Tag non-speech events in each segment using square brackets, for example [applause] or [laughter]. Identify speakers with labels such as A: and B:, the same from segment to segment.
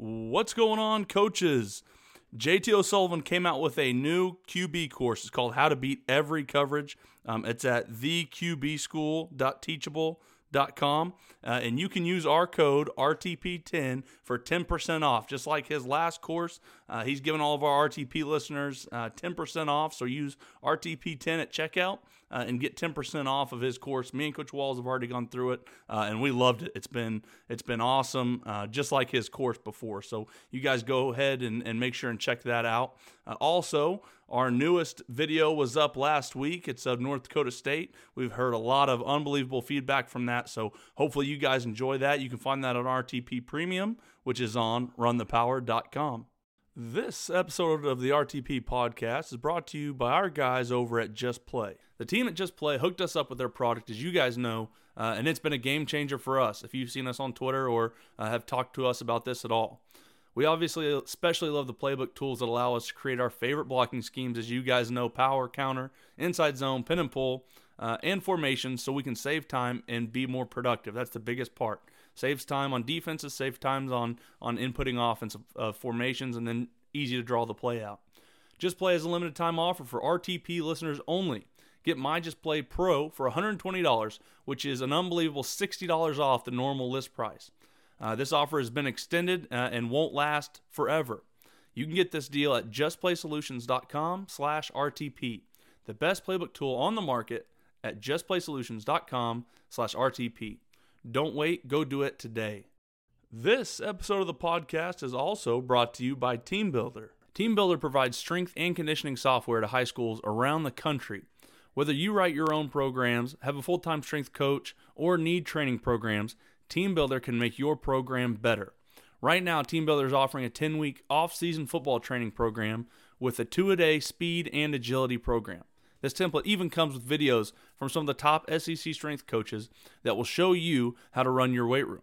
A: What's going on, coaches? JT O'Sullivan came out with a new QB course. It's called How to Beat Every Coverage. Um, it's at theqbschool.teachable.com. Uh, and you can use our code RTP10 for 10% off. Just like his last course, uh, he's giving all of our RTP listeners uh, 10% off. So use RTP10 at checkout uh, and get 10% off of his course. Me and Coach Walls have already gone through it, uh, and we loved it. It's been it's been awesome, uh, just like his course before. So you guys go ahead and, and make sure and check that out. Uh, also, our newest video was up last week. It's of North Dakota State. We've heard a lot of unbelievable feedback from that. So hopefully you guys enjoy that. You can find that on RTP Premium, which is on runthepower.com. This episode of the RTP podcast is brought to you by our guys over at Just Play. The team at Just Play hooked us up with their product, as you guys know, uh, and it's been a game changer for us. If you've seen us on Twitter or uh, have talked to us about this at all, we obviously especially love the playbook tools that allow us to create our favorite blocking schemes, as you guys know power, counter, inside zone, pin and pull, uh, and formations, so we can save time and be more productive. That's the biggest part saves time on defenses, saves times on on inputting offensive uh, formations, and then easy to draw the play out. Just Play is a limited time offer for RTP listeners only. Get My Just Play Pro for $120, which is an unbelievable $60 off the normal list price. Uh, this offer has been extended uh, and won't last forever. You can get this deal at justplaysolutions.com slash RTP, the best playbook tool on the market at justplaysolutions.com slash RTP. Don't wait, go do it today. This episode of the podcast is also brought to you by Team Builder. Team Builder provides strength and conditioning software to high schools around the country. Whether you write your own programs, have a full time strength coach, or need training programs, Team Builder can make your program better. Right now, Team Builder is offering a 10 week off season football training program with a two a day speed and agility program. This template even comes with videos from some of the top SEC strength coaches that will show you how to run your weight room.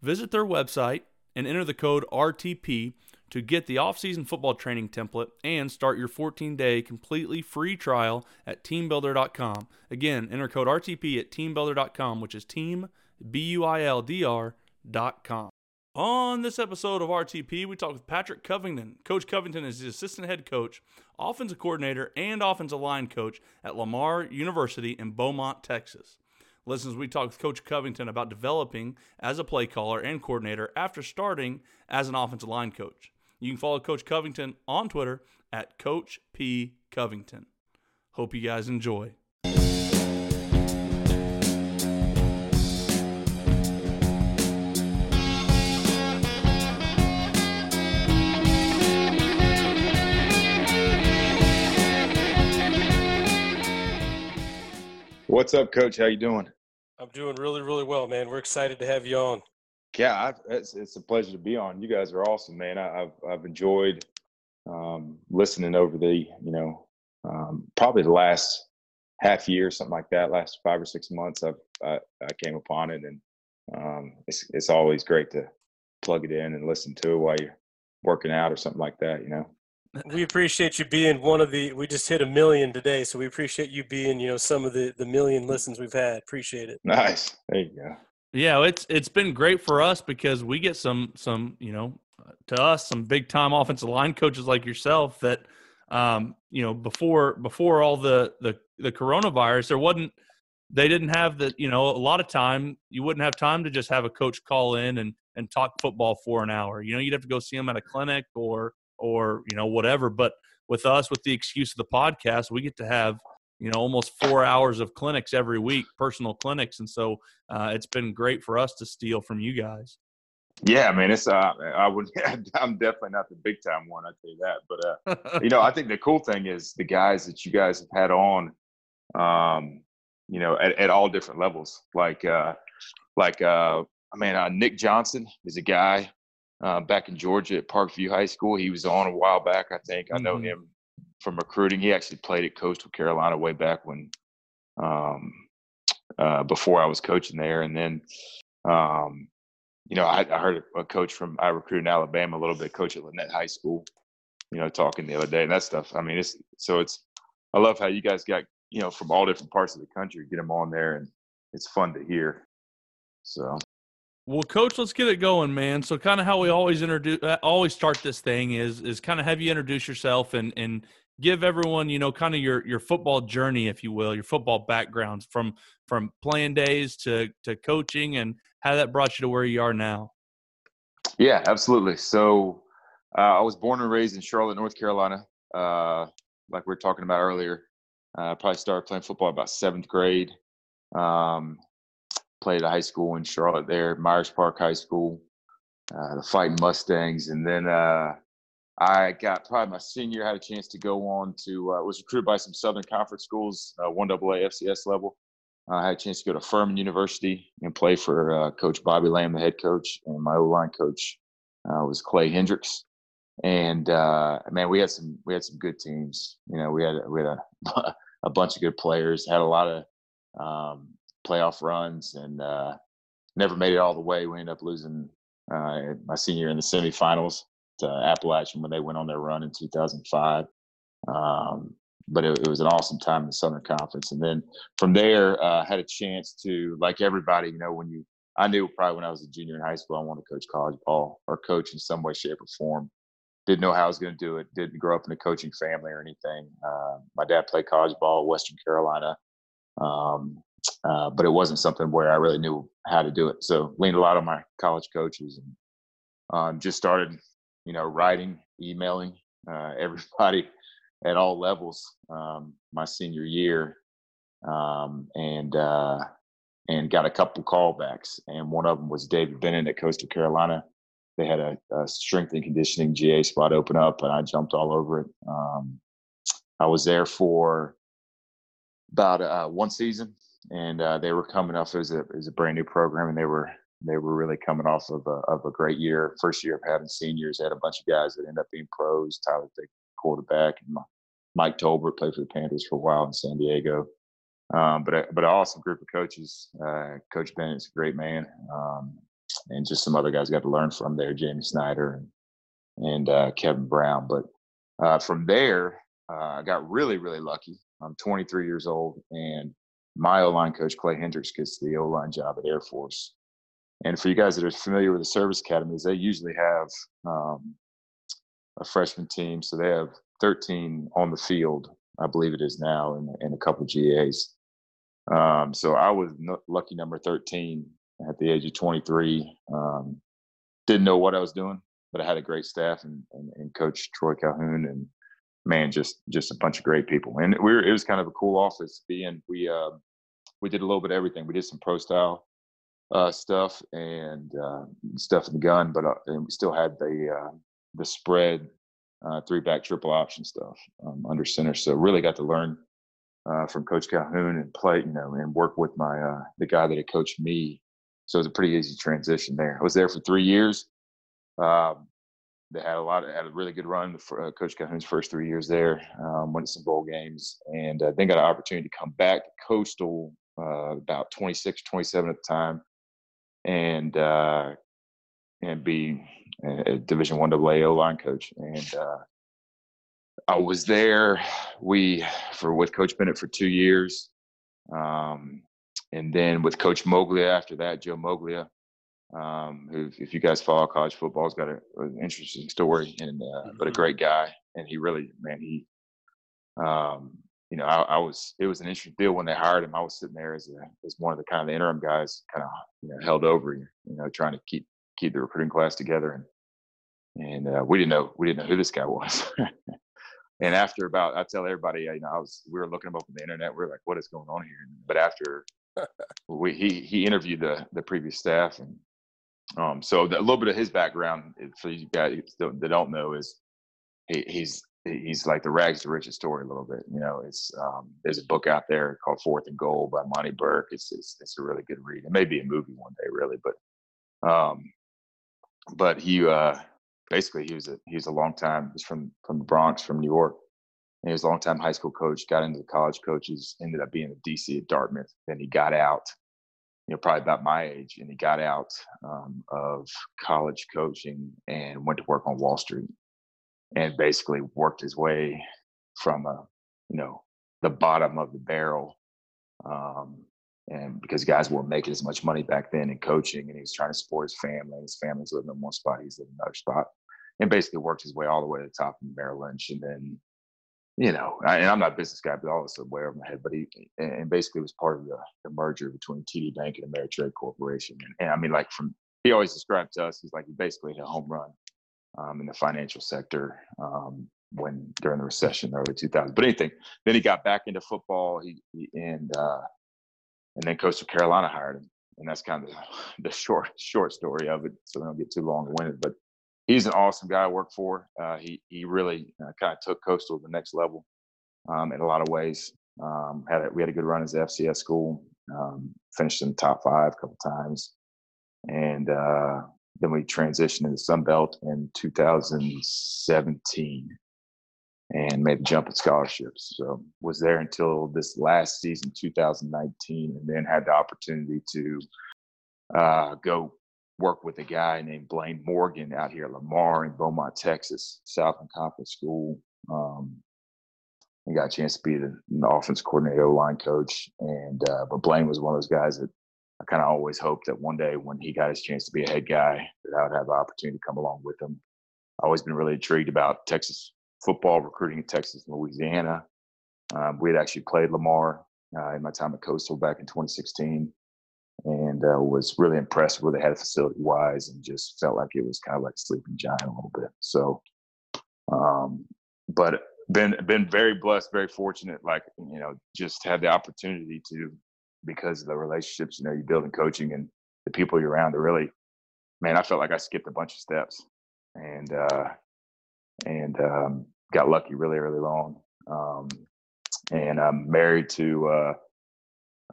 A: Visit their website and enter the code RTP to get the off-season football training template and start your 14-day completely free trial at teambuildr.com. Again, enter code RTP at teambuildr.com, which is team B U I L D R.com. On this episode of RTP, we talk with Patrick Covington. Coach Covington is the assistant head coach, offensive coordinator, and offensive line coach at Lamar University in Beaumont, Texas. Listen as we talk with Coach Covington about developing as a play caller and coordinator after starting as an offensive line coach. You can follow Coach Covington on Twitter at Coach P Covington. Hope you guys enjoy.
B: What's up, Coach? How you doing?
C: I'm doing really, really well, man. We're excited to have you on.
B: Yeah, I, it's, it's a pleasure to be on. You guys are awesome, man. I, have I've enjoyed um, listening over the you know um, probably the last half year, something like that. Last five or six months, I've I, I came upon it, and um, it's it's always great to plug it in and listen to it while you're working out or something like that. You know.
C: We appreciate you being one of the. We just hit a million today, so we appreciate you being, you know, some of the the million listens we've had. Appreciate it.
B: Nice. There you go.
A: Yeah, it's it's been great for us because we get some some you know to us some big time offensive line coaches like yourself that um you know before before all the the the coronavirus there wasn't they didn't have the you know a lot of time you wouldn't have time to just have a coach call in and and talk football for an hour you know you'd have to go see them at a clinic or or you know whatever but with us with the excuse of the podcast we get to have you know almost four hours of clinics every week personal clinics and so uh, it's been great for us to steal from you guys.
B: Yeah man it's uh i would [laughs] i'm definitely not the big time one i tell you that but uh [laughs] you know i think the cool thing is the guys that you guys have had on um you know at, at all different levels like uh like uh i mean uh, nick johnson is a guy uh, back in georgia at parkview high school he was on a while back i think i know mm-hmm. him from recruiting. He actually played at Coastal Carolina way back when, um, uh, before I was coaching there. And then, um, you know, I, I, heard a coach from I recruited in Alabama a little bit, coach at Lanett High School. You know, talking the other day and that stuff. I mean, it's so it's. I love how you guys got you know from all different parts of the country get them on there, and it's fun to hear. So
A: Well, coach, let's get it going, man. So, kind of how we always introduce, uh, always start this thing is is kind of have you introduce yourself and and give everyone, you know, kind of your your football journey, if you will, your football backgrounds from from playing days to to coaching, and how that brought you to where you are now.
B: Yeah, absolutely. So, uh, I was born and raised in Charlotte, North Carolina. Uh, like we were talking about earlier, uh, probably started playing football about seventh grade. Um, played high school in Charlotte there, Myers Park High School, uh, the Fighting Mustangs, and then uh, I got probably my senior had a chance to go on to uh, was recruited by some Southern Conference schools, uh, one AA FCS level. I had a chance to go to Furman University and play for uh, Coach Bobby Lamb, the head coach, and my O line coach uh, was Clay Hendricks. And man, we had some we had some good teams. You know, we had we had a, [laughs] a bunch of good players. Had a lot of um, playoff runs and uh, never made it all the way. We ended up losing uh, my senior year in the semifinals to Appalachian when they went on their run in 2005. Um, but it, it, was an awesome time in the Southern Conference. And then from there, uh, had a chance to, like everybody, you know, when you, I knew probably when I was a junior in high school, I wanted to coach college ball or coach in some way, shape, or form. Didn't know how I was going to do it. Didn't grow up in a coaching family or anything. Uh, my dad played college ball, Western Carolina. Um, uh, but it wasn't something where I really knew how to do it. So leaned a lot on my college coaches and um, just started, you know, writing, emailing uh, [laughs] everybody at all levels um, my senior year, um, and uh, and got a couple callbacks. And one of them was David Bennett at Coastal Carolina. They had a, a strength and conditioning GA spot open up, and I jumped all over it. Um, I was there for about uh, one season, and uh, they were coming off as a as a brand new program, and they were they were really coming off of a, of a great year, first year of having seniors. They had a bunch of guys that ended up being pros. Tyler Thigpen, quarterback, and Mike Tolbert played for the Panthers for a while in San Diego. Um, but a, but an awesome group of coaches. Uh, Coach Bennett's a great man, um, and just some other guys got to learn from there. Jamie Snyder and, and uh, Kevin Brown. But uh, from there, uh, I got really really lucky. I'm 23 years old, and my O line coach, Clay Hendricks, gets the O line job at Air Force. And for you guys that are familiar with the service academies, they usually have um, a freshman team. So they have 13 on the field, I believe it is now, and, and a couple of GAs. Um, so I was lucky number 13 at the age of 23. Um, didn't know what I was doing, but I had a great staff and, and, and Coach Troy Calhoun and man, just just a bunch of great people. And we were, it was kind of a cool office being we uh, we did a little bit of everything. We did some pro style uh, stuff and uh, stuff in the gun, but uh, and we still had the uh, the spread uh, three back triple option stuff um, under center. So really got to learn uh, from Coach Calhoun and play, you know, and work with my the guy that had coached me. So it was a pretty easy transition there. I was there for three years. Um, they had a lot of, had a really good run for uh, Coach Calhoun's first three years there. Um, went to some bowl games and uh, then got an opportunity to come back to Coastal uh, about 26, 27 at the time, and uh, and be a Division One AA O line coach. And uh, I was there. We for with Coach Bennett for two years, um, and then with Coach Moglia after that, Joe Moglia. Um, who, if you guys follow college football, has got a, an interesting story, and uh, but a mm-hmm. great guy, and he really, man, he um, you know, I, I, was it was an interesting deal when they hired him. I was sitting there as a as one of the kind of the interim guys, kind of you know held over, you know, trying to keep keep the recruiting class together, and and uh, we didn't know we didn't know who this guy [laughs] was. and after about, I tell everybody, you know, I was we were looking him up on the internet. We are like, what is going on here? But after [laughs] we he he interviewed the the previous staff, and um, so the, a little bit of his background for you guys that don't know is he, he's he's like the rags to riches story a little bit. You know, it's um, there's a book out there called Fourth and Goal by Monte Burke. It's, it's it's a really good read. It may be a movie one day, really, but um, but he uh, basically he was a he's a long time he's from from the Bronx, from New York. And he was a long time high school coach. Got into the college coaches. Ended up being a DC at Dartmouth. Then he got out. You know, probably about my age, and he got out um, of college coaching and went to work on Wall Street and basically worked his way from a you know the bottom of the barrel um, and because guys weren't making as much money back then in coaching, and he was trying to support his family. His family's living in one spot, he's in another spot, and basically worked his way all the way to the top of Merrill Lynch, and then. You know, I, and I'm not a business guy, but this way over my head. But he and basically was part of the, the merger between TD Bank and Ameritrade Corporation. And, and I mean, like from he always described to us, he's like he basically hit a home run um, in the financial sector um, when during the recession, early 2000s. But anything, then he got back into football. He, he and uh, and then Coastal Carolina hired him, and that's kind of [laughs] the short short story of it. So we don't get too long-winded, but he's an awesome guy to work for. Uh, he he really uh, kind of took Coastal to the next level um, in a lot of ways. Um, had a, we had a good run as FCS school. Um, finished in the top five a couple times, and uh, then we transitioned into Sun Belt in 2017 and made the jump at scholarships. So was there until this last season, 2019, and then had the opportunity to uh, go work with a guy named Blane Morgan out here at Lamar in Beaumont, Texas, Southland Conference School. Um, got a chance to be the, the offense coordinator, line coach, and uh, but Blane was one of those guys that I kind of always hoped that one day when he got his chance to be a head guy, that I would have the opportunity to come along with him. I've always been really intrigued about Texas football, recruiting in Texas and Louisiana. Um, we had actually played Lamar uh, in my time at Coastal back in 2016 and uh, was really impressed with what they had facility wise and just felt like it was kind of like a sleeping giant a little bit. So, um, but been been very blessed, very fortunate. Like you know, just had the opportunity to because of the relationships you know you build in coaching and the people you're around. To really, man, I felt like I skipped a bunch of steps, and uh, and um, got lucky really early on. Um, and I'm married to uh,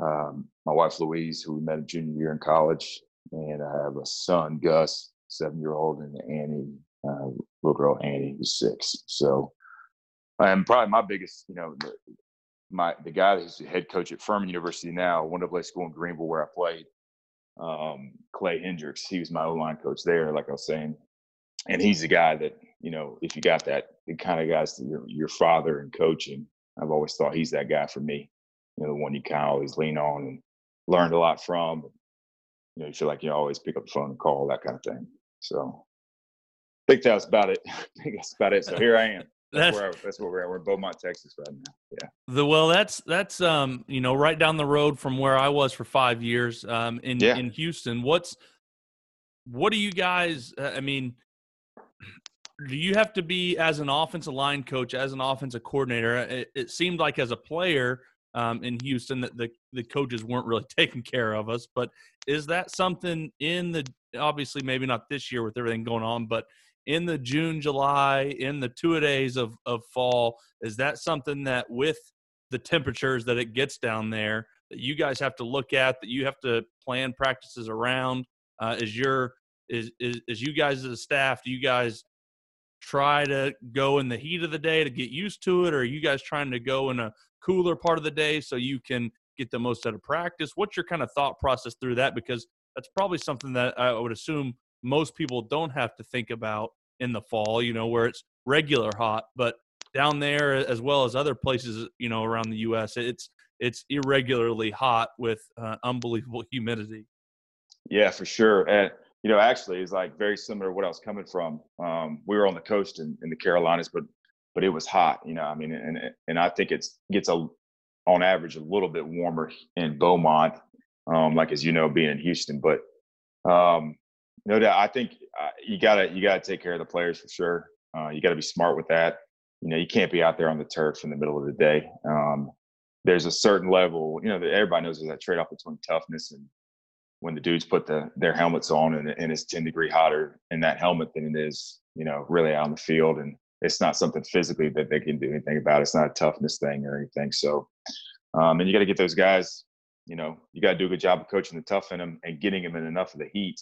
B: um, my wife Louise, who we met junior year in college, and I have a son Gus, seven year old, and Annie, uh, little girl Annie, who's six. So, and probably my biggest, you know, my the guy who's the head coach at Furman University now, one of school in Greenville where I played, um, Clay Hendricks. He was my O line coach there, like I was saying, and he's the guy that you know, if you got that, the kind of guys that your your father and coaching, I've always thought he's that guy for me. You know, the one you kind of always lean on and learned a lot from. You know, you feel like you always pick up the phone and call that kind of thing. So, I think that's about it. [laughs] I think that's about it. So here I am. That's, that's where I, that's where we're at. We're in Beaumont, Texas, right now. Yeah.
A: The well, that's that's um you know right down the road from where I was for five years um in yeah. in Houston. What's what do you guys? Uh, I mean, do you have to be as an offensive line coach, as an offensive coordinator? It, it seemed like as a player um, in Houston that the the coaches weren't really [laughs] taking care of us. But is that something in the obviously maybe not this year with everything going on, but in the June, July, in the two days of of fall, is that something that with the temperatures that it gets down there that you guys have to look at that you have to plan practices around? Uh, is your is, is is you guys as a staff? Do you guys try to go in the heat of the day to get used to it, or are you guys trying to go in a cooler part of the day so you can get the most out of practice? What's your kind of thought process through that? Because that's probably something that I would assume most people don't have to think about in the fall, you know, where it's regular hot, but down there as well as other places, you know, around the U.S., it's it's irregularly hot with uh, unbelievable [laughs] humidity.
B: Yeah, for sure. And you know, actually it's like very similar to what I was coming from. Um, we were on the coast in, in the Carolinas, but but it was hot, you know. I mean, and and I think it's gets a on average a little bit warmer in Beaumont, um, like as you know, being in Houston. But um, no doubt, I think uh, you gotta you gotta take care of the players for sure. Uh, you got to be smart with that. You know, you can't be out there on the turf in the middle of the day. Um, there's a certain level, you know, that everybody knows there's that trade off between toughness and when the dudes put the their helmets on and, and it's 10 degree hotter in that helmet than it is you know really out on the field and it's not something physically that they can do anything about it's not a toughness thing or anything so um, and you got to get those guys you know you got to do a good job of coaching the tough in them and getting them in enough of the heat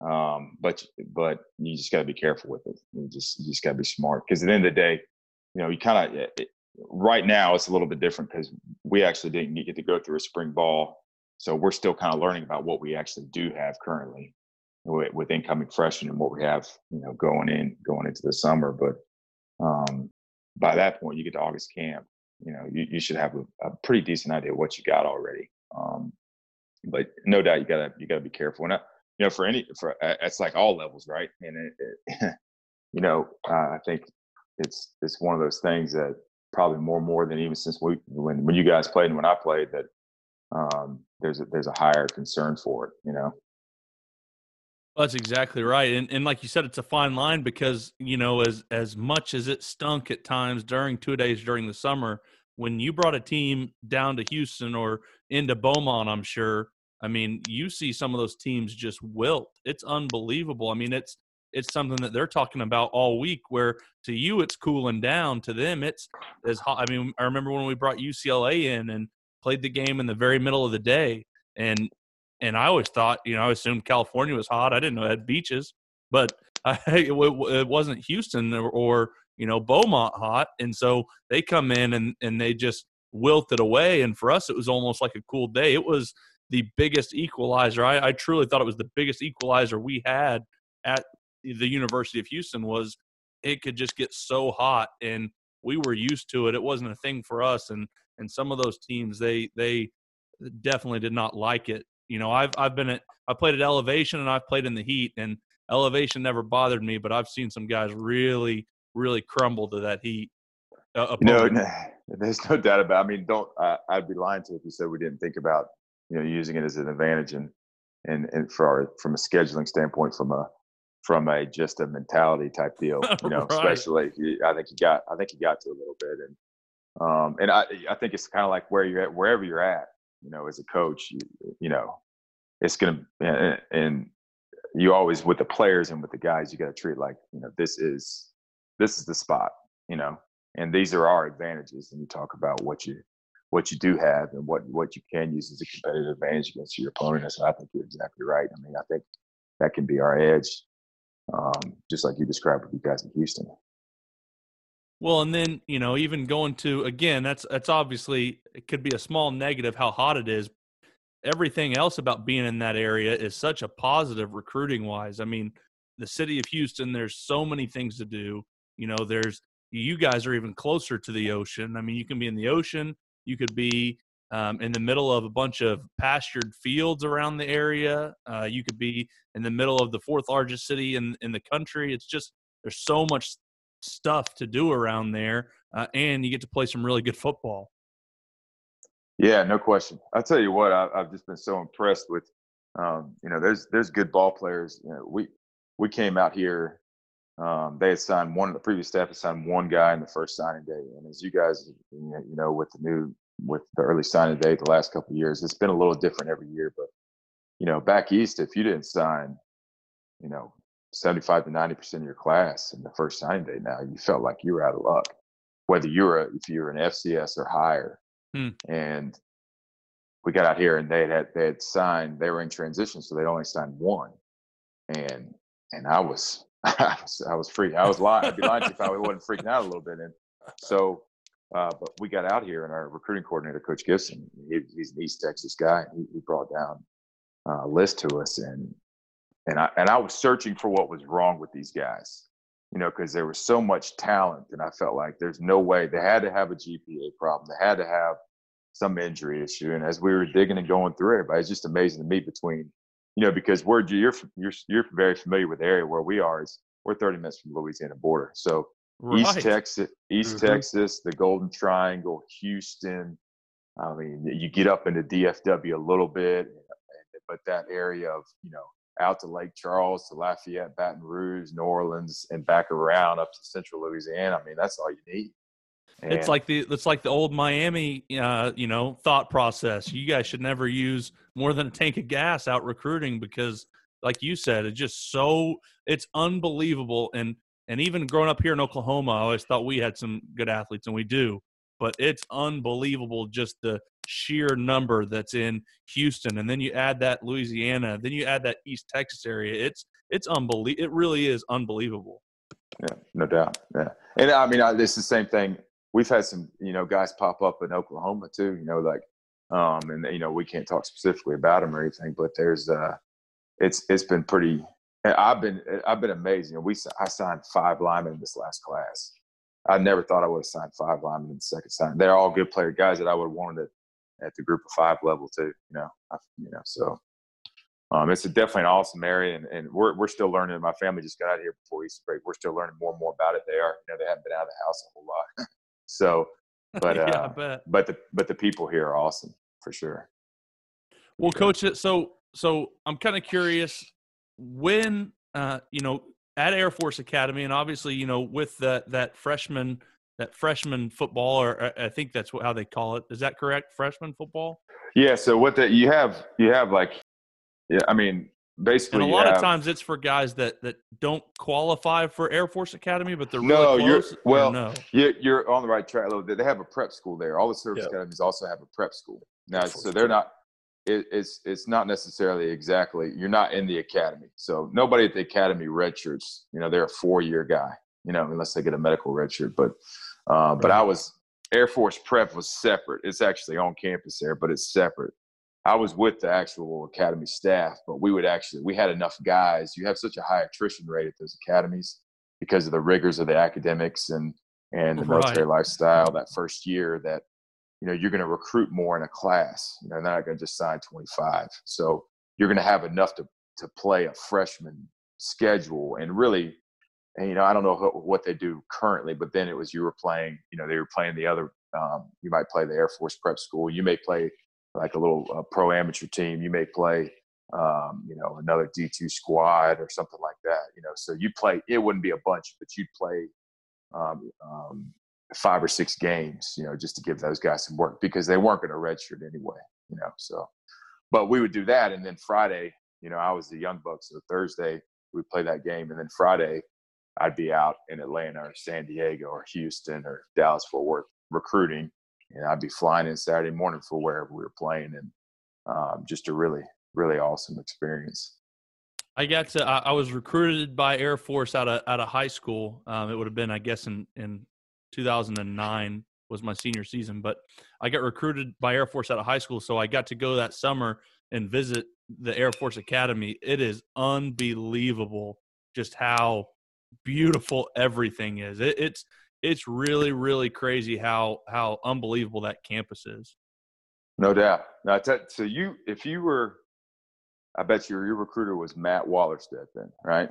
B: um, but but you just got to be careful with it you just you just got to be smart because at the end of the day you know you kind of right now it's a little bit different because we actually didn't get to go through a spring ball so we're still kind of learning about what we actually do have currently with, with incoming freshmen and what we have, you know, going in going into the summer. But um, by that point, you get to August camp. You know, you, you should have a, a, pretty decent idea what you got already. Um, but no doubt you gotta you gotta be careful. And I, you know, for any for uh, it's like all levels, right? And it, it, [laughs] you know, uh, I think it's it's one of those things that probably more more than even since we when when you guys played and when I played that um, there's a, there's a higher concern for it. You know.
A: That's exactly right, and and like you said, it's a fine line because you know as as much as it stunk at times during two days during the summer, when you brought a team down to Houston or into Beaumont, I'm sure. I mean, you see some of those teams just wilt. It's unbelievable. I mean, it's it's something that they're talking about all week. Where to you it's cooling down, to them it's as hot. I mean, I remember when we brought UCLA in and played the game in the very middle of the day, and and I always thought, you know, I assumed California was hot. I didn't know it had beaches, but [laughs] I, it, it wasn't Houston or, or, you know Beaumont hot, and so they come in and and they just wilted away. And for us, it was almost like a cool day. It was the biggest equalizer. I, I truly thought it was the biggest equalizer we had at the University of Houston. Was it could just get so hot, and we were used to it. It wasn't a thing for us, and and some of those teams they they definitely did not like it you know, I've I've been at I played at elevation and I've played in the heat, and elevation never bothered me, but I've seen some guys really really crumble to that heat.
B: Uh, no, [laughs] there's no doubt about. It. I mean, don't I, I'd be lying to you if you said we didn't think about you know using it as an advantage and and and for our from a scheduling standpoint, from a from a just a mentality type deal, [laughs] you know, right. especially I think you got I think you got to a little bit and um and I I think it's kind of like where you're at wherever you're at you know, as a coach, you, you know, it's going to, and you always, with the players and with the guys, you got to treat like, you know, this is, this is the spot, you know, and these are our advantages. And you talk about what you, what you do have and what, what you can use as a competitive advantage against your opponent. So I think you're exactly right. I mean, I think that can be our edge, um, just like you described with you guys in Houston.
A: Well, and then you know, even going to again, that's that's obviously it could be a small negative how hot it is. Everything else about being in that area is such a positive recruiting wise. I mean, the city of Houston, there's so many things to do. You know, there's you guys are even closer to the ocean. I mean, you can be in the ocean, you could be um, in the middle of a bunch of pastured fields around the area. Uh, you could be in the middle of the fourth largest city in in the country. It's just there's so much stuff to do around there, uh, and you get to play some really good football.
B: Yeah, no question. I'll tell you what, I, have just been so impressed with. Um, you know, there's there's good ball players. You know, we we came out here. Um, they had signed one of the previous staff had signed one guy in the first signing day, and as you guys, you know, with the new with the early signing day the last couple of years, it's been a little different every year. But you know, back east, if you didn't sign, you know, 75 to 90% of your class in the first signing day now, you felt like you were out of luck, whether you were, if you were an FCS or higher. Hmm. And we got out here and they had, they had signed, they were in transition. So they only signed one. And, and I was, [laughs] I was, I freaking, I was lying. I'd be lying if I wasn't freaking out a little bit. And so, uh, but we got out here and our recruiting coordinator, Coach Gibson, he, he's an East Texas guy. He, he brought down uh, a list to us and and I and I was searching for what was wrong with these guys, you know, because there was so much talent, and I felt like there's no way they had to have a GPA problem, they had to have some injury issue. And as we were digging and going through it, it's just amazing to me between, you know, because we're you're you're you're very familiar with the area where we are. Is we're 30 minutes from the Louisiana border, so right. East Texas, East mm-hmm. Texas, the Golden Triangle, Houston. I mean, you get up into DFW a little bit, but that area of you know out to Lake Charles, to Lafayette, Baton Rouge, New Orleans, and back around up to Central Louisiana. I mean, that's all you need.
A: And it's like the it's like the old Miami, uh, you know, thought process. You guys should never use more than a tank of gas out recruiting because, like you said, it's just so it's unbelievable. And and even growing up here in Oklahoma, I always thought we had some good athletes, and we do. But it's unbelievable just the sheer number that's in Houston, and then you add that Louisiana, then you add that East Texas area. It's it's unbelievable. It really is unbelievable.
B: Yeah, no doubt. Yeah, and I mean, it's the same thing. We've had some, you know, guys pop up in Oklahoma too. You know, like, um, and you know, we can't talk specifically about them or anything, but there's, uh, it's it's been pretty. I've been I've been amazed. You know, we I signed five linemen in this last class. I never thought I would have signed five linemen in the second sign. They're all good player guys that I would have wanted at the group of five level too. You know, I, you know, so um, it's definitely an awesome area, and, and we're we're still learning. My family just got out here before Easter break. We're still learning more and more about it. They are, you know, they haven't been out of the house a whole lot, so. [laughs] But uh,
A: yeah,
B: but the but the people here are awesome for sure.
A: Well, coach, so so I'm kind of curious when uh, you know at Air Force Academy, and obviously you know with that that freshman that freshman football, or I think that's what, how they call it. Is that correct? Freshman football.
B: Yeah. So what that you have you have like yeah, I mean, basically,
A: and a lot
B: have,
A: of times it's for guys that that don't qualify for Air Force Academy, but they're
B: no,
A: really
B: you're well,
A: no.
B: you're, you're on the right track. They have a prep school there. All the service
C: Yep.
B: academies also have a prep school now, so they're not. It, it's it's not necessarily exactly. You're not in the academy, so nobody at the academy redshirts. You know, they're a four year guy. You know, unless they get a medical redshirt. But uh, but I was Air Force prep was separate. It's actually on campus there, but it's separate. I was with the actual academy staff, but we would actually we had enough guys. You have such a high attrition rate at those academies because of the rigors of the academics and and the
A: Right.
B: military lifestyle that first year that you know you're going to recruit more in a class. You know, they're not going to just sign 25. So you're going to have enough to to play a freshman schedule and really and you know I don't know what they do currently, but then it was you were playing. You know, they were playing the other. Um, you might play the Air Force Prep School. You may play like a little uh, pro amateur team. You may play, um, you know, another D2 squad or something like that. You know, so you play. It wouldn't be a bunch, but you'd play um, um, five or six games. You know, just to give those guys some work because they weren't going to redshirt anyway. You know, so but we would do that, and then Friday, you know, I was the young buck, so Thursday we'd play that game, and then Friday I'd be out in Atlanta or San Diego or Houston or Dallas Fort Worth recruiting, and I'd be flying in Saturday morning for wherever we were playing, and um, just a really, really awesome experience.
A: I got to. I, was recruited by Air Force out of out of high school. Um, it would have been, I guess, in in 2009 was my senior season. But I got recruited by Air Force out of high school, so I got to go that summer and visit the Air Force Academy. It is unbelievable just how beautiful everything is. It, it's it's really really crazy how how unbelievable that campus is.
B: No doubt. Now, I tell- so you, if you were, I bet your your recruiter was Matt Wallerstedt then, right?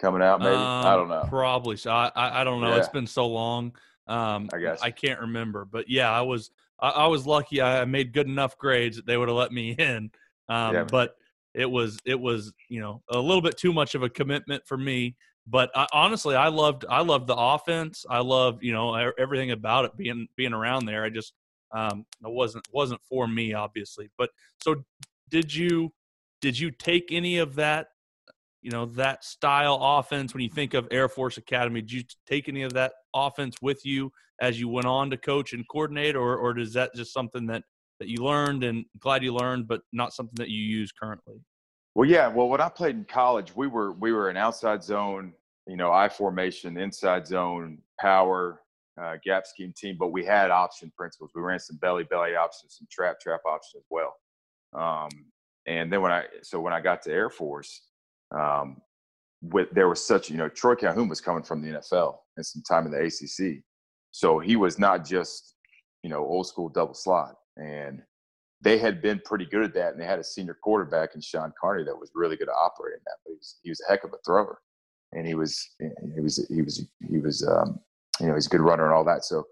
B: Coming out, maybe I
A: Um,
B: don't know.
A: Probably. So I, I, I don't know. It's been so long. Um,
B: I guess.
A: I can't remember, but yeah, I was I, I was lucky. I made good enough grades that they would have let me [laughs] in. Um,
B: Yeah.
A: but it was it was you know a little bit too much of a commitment for me. But I, honestly, I loved I loved the offense. I loved you know everything about it being being around there. I just um, it wasn't wasn't for me obviously. But so did you did you take any of that you know that style offense when you think of air force academy did you take any of that offense with you as you went on to coach and coordinate or, or is that just something that that you learned and glad you learned but not something that you use currently
B: Well, yeah. Well, when I played in college, we were we were an outside zone, you know, I formation, inside zone, power, uh, gap scheme team, but we had option principles. We ran some belly belly options, some trap trap options as well. Um, and then when I so when I got to Air Force, um, with there was such you know Troy Calhoun was coming from the NFL and some time in the ACC, so he was not just you know old school double slot and they had been pretty good at that, and they had a senior quarterback in Shaun Carney that was really good at operating that. But he was, he was a heck of a thrower, and he was he was he was he was um, you know he's a good runner and all that. So,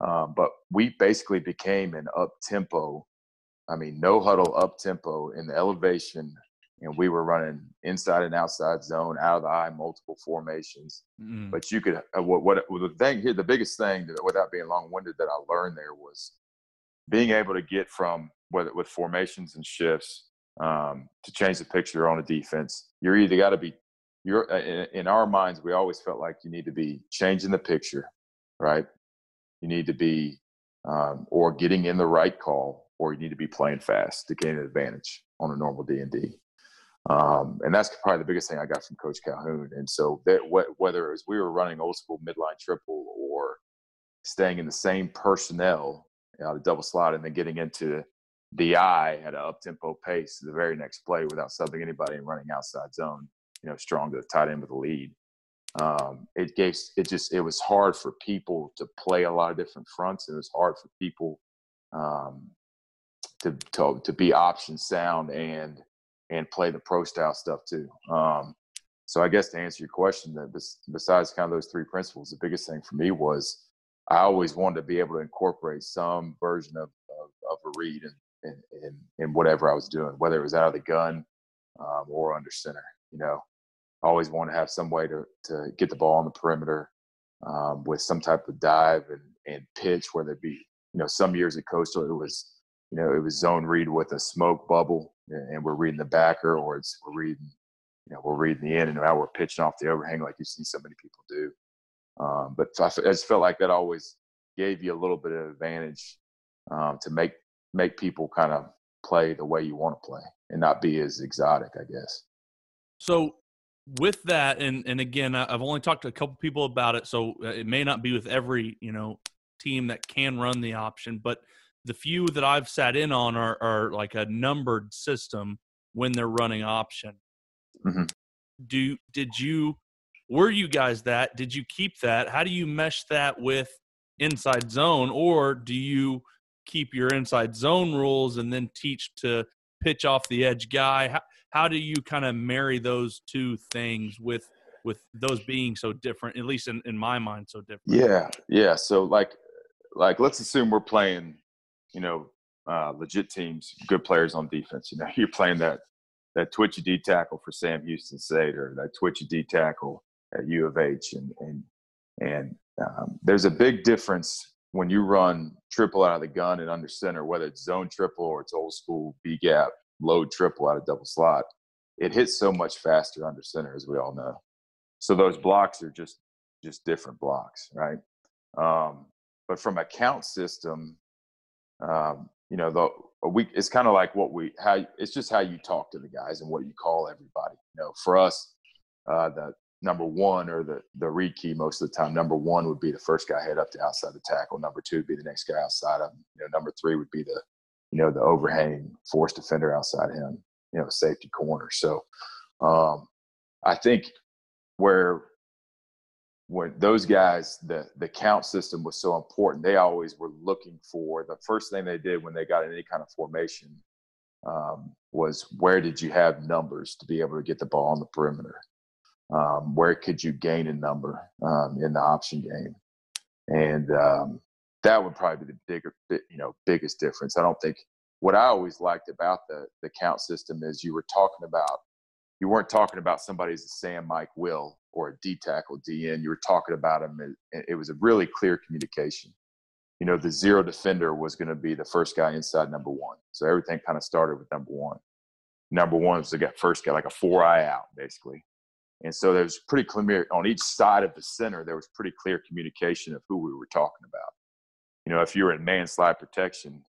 B: um, but we basically became an up tempo, I mean no huddle up tempo in the elevation, and we were running inside and outside zone, out of the eye, multiple formations.
A: Mm.
B: But you could uh, what what the thing here, the biggest thing that, without being long winded that I learned there was being able to get from whether with formations and shifts um, to change the picture on a defense. You're either got to be you're uh, in, in our minds. We always felt like you need to be changing the picture, right? You need to be um, or getting in the right call, or you need to be playing fast to gain an advantage on a normal D and D. Um, and that's probably the biggest thing I got from Coach Calhoun. And so that wh- whether it was we were running old school midline triple or staying in the same personnel, know, the double slot, and then getting into the eye at an up tempo pace the very next play without subbing anybody and running outside zone, you know, strong to the tight end with the lead. Um, it gave it just it was hard for people to play a lot of different fronts. And it was hard for people um, to to to be option sound and and play the pro style stuff too. Um, so I guess to answer your question, that besides kind of those three principles, the biggest thing for me was I always wanted to be able to incorporate some version of of, of a read in, in, in whatever I was doing, whether it was out of the gun um, or under center. You know, I always want to have some way to to get the ball on the perimeter um, with some type of dive and, and pitch, whether it be you know some years at Coastal it was you know it was zone read with a smoke bubble and we're reading the backer or it's we're reading you know we're reading the end and now we're pitching off the overhang like you see so many people do. Um, but I just felt like that always gave you a little bit of advantage um, to make make people kind of play the way you want to play and not be as exotic, I guess.
A: So with that, and and again, I've only talked to a couple people about it, so uh, it may not be with every you know team that can run the option, but the few that I've sat in on are are like a numbered system when they're running option. Mm-hmm. Do did you were you guys that? Did you keep that? How do you mesh that with inside zone, or do you keep your inside zone rules and then teach to pitch off the edge guy? How, how do you kind of marry those two things with with those being so different at least in, in my mind so different
B: yeah yeah so like like let's assume we're playing you know uh, legit teams good players on defense you know [laughs] you're playing that that twitchy D tackle for Sam Houston State or that twitchy D tackle at U of H and and and um, there's a big difference when you run triple out of the gun and under center, whether it's zone triple or it's old school B gap load triple out of double slot, it hits so much faster under center, as we all know. So those blocks are just just different blocks, right? Um, but from a count system, um, you know, the we it's kind of like what we how it's just how you talk to the guys and what you call everybody. You know, for us, uh, the number one or the the read key most of the time. Number one would be the first guy head up to outside the tackle. Number two would be the next guy outside of him. You know, number three would be the you know, the overhang force defender outside him, you know, safety corner. So um, I think where when those guys, the the count system was so important, they always were looking for the first thing they did when they got in any kind of formation um, was where did you have numbers to be able to get the ball on the perimeter? Um, where could you gain a number um, in the option game? And um, that would probably be the bigger, you know, biggest difference. I don't think what I always liked about the the count system is you were talking about you weren't talking about somebody as a Sam Mike Will or a D tackle DN. You were talking about him. It was a really clear communication. You know, the zero defender was going to be the first guy inside number one. So everything kind of started with number one. Number one was the first guy, like a four eye out, basically. And so there was pretty clear on each side of the center. There was pretty clear communication of who we were talking about you know, if you were in man slide protection,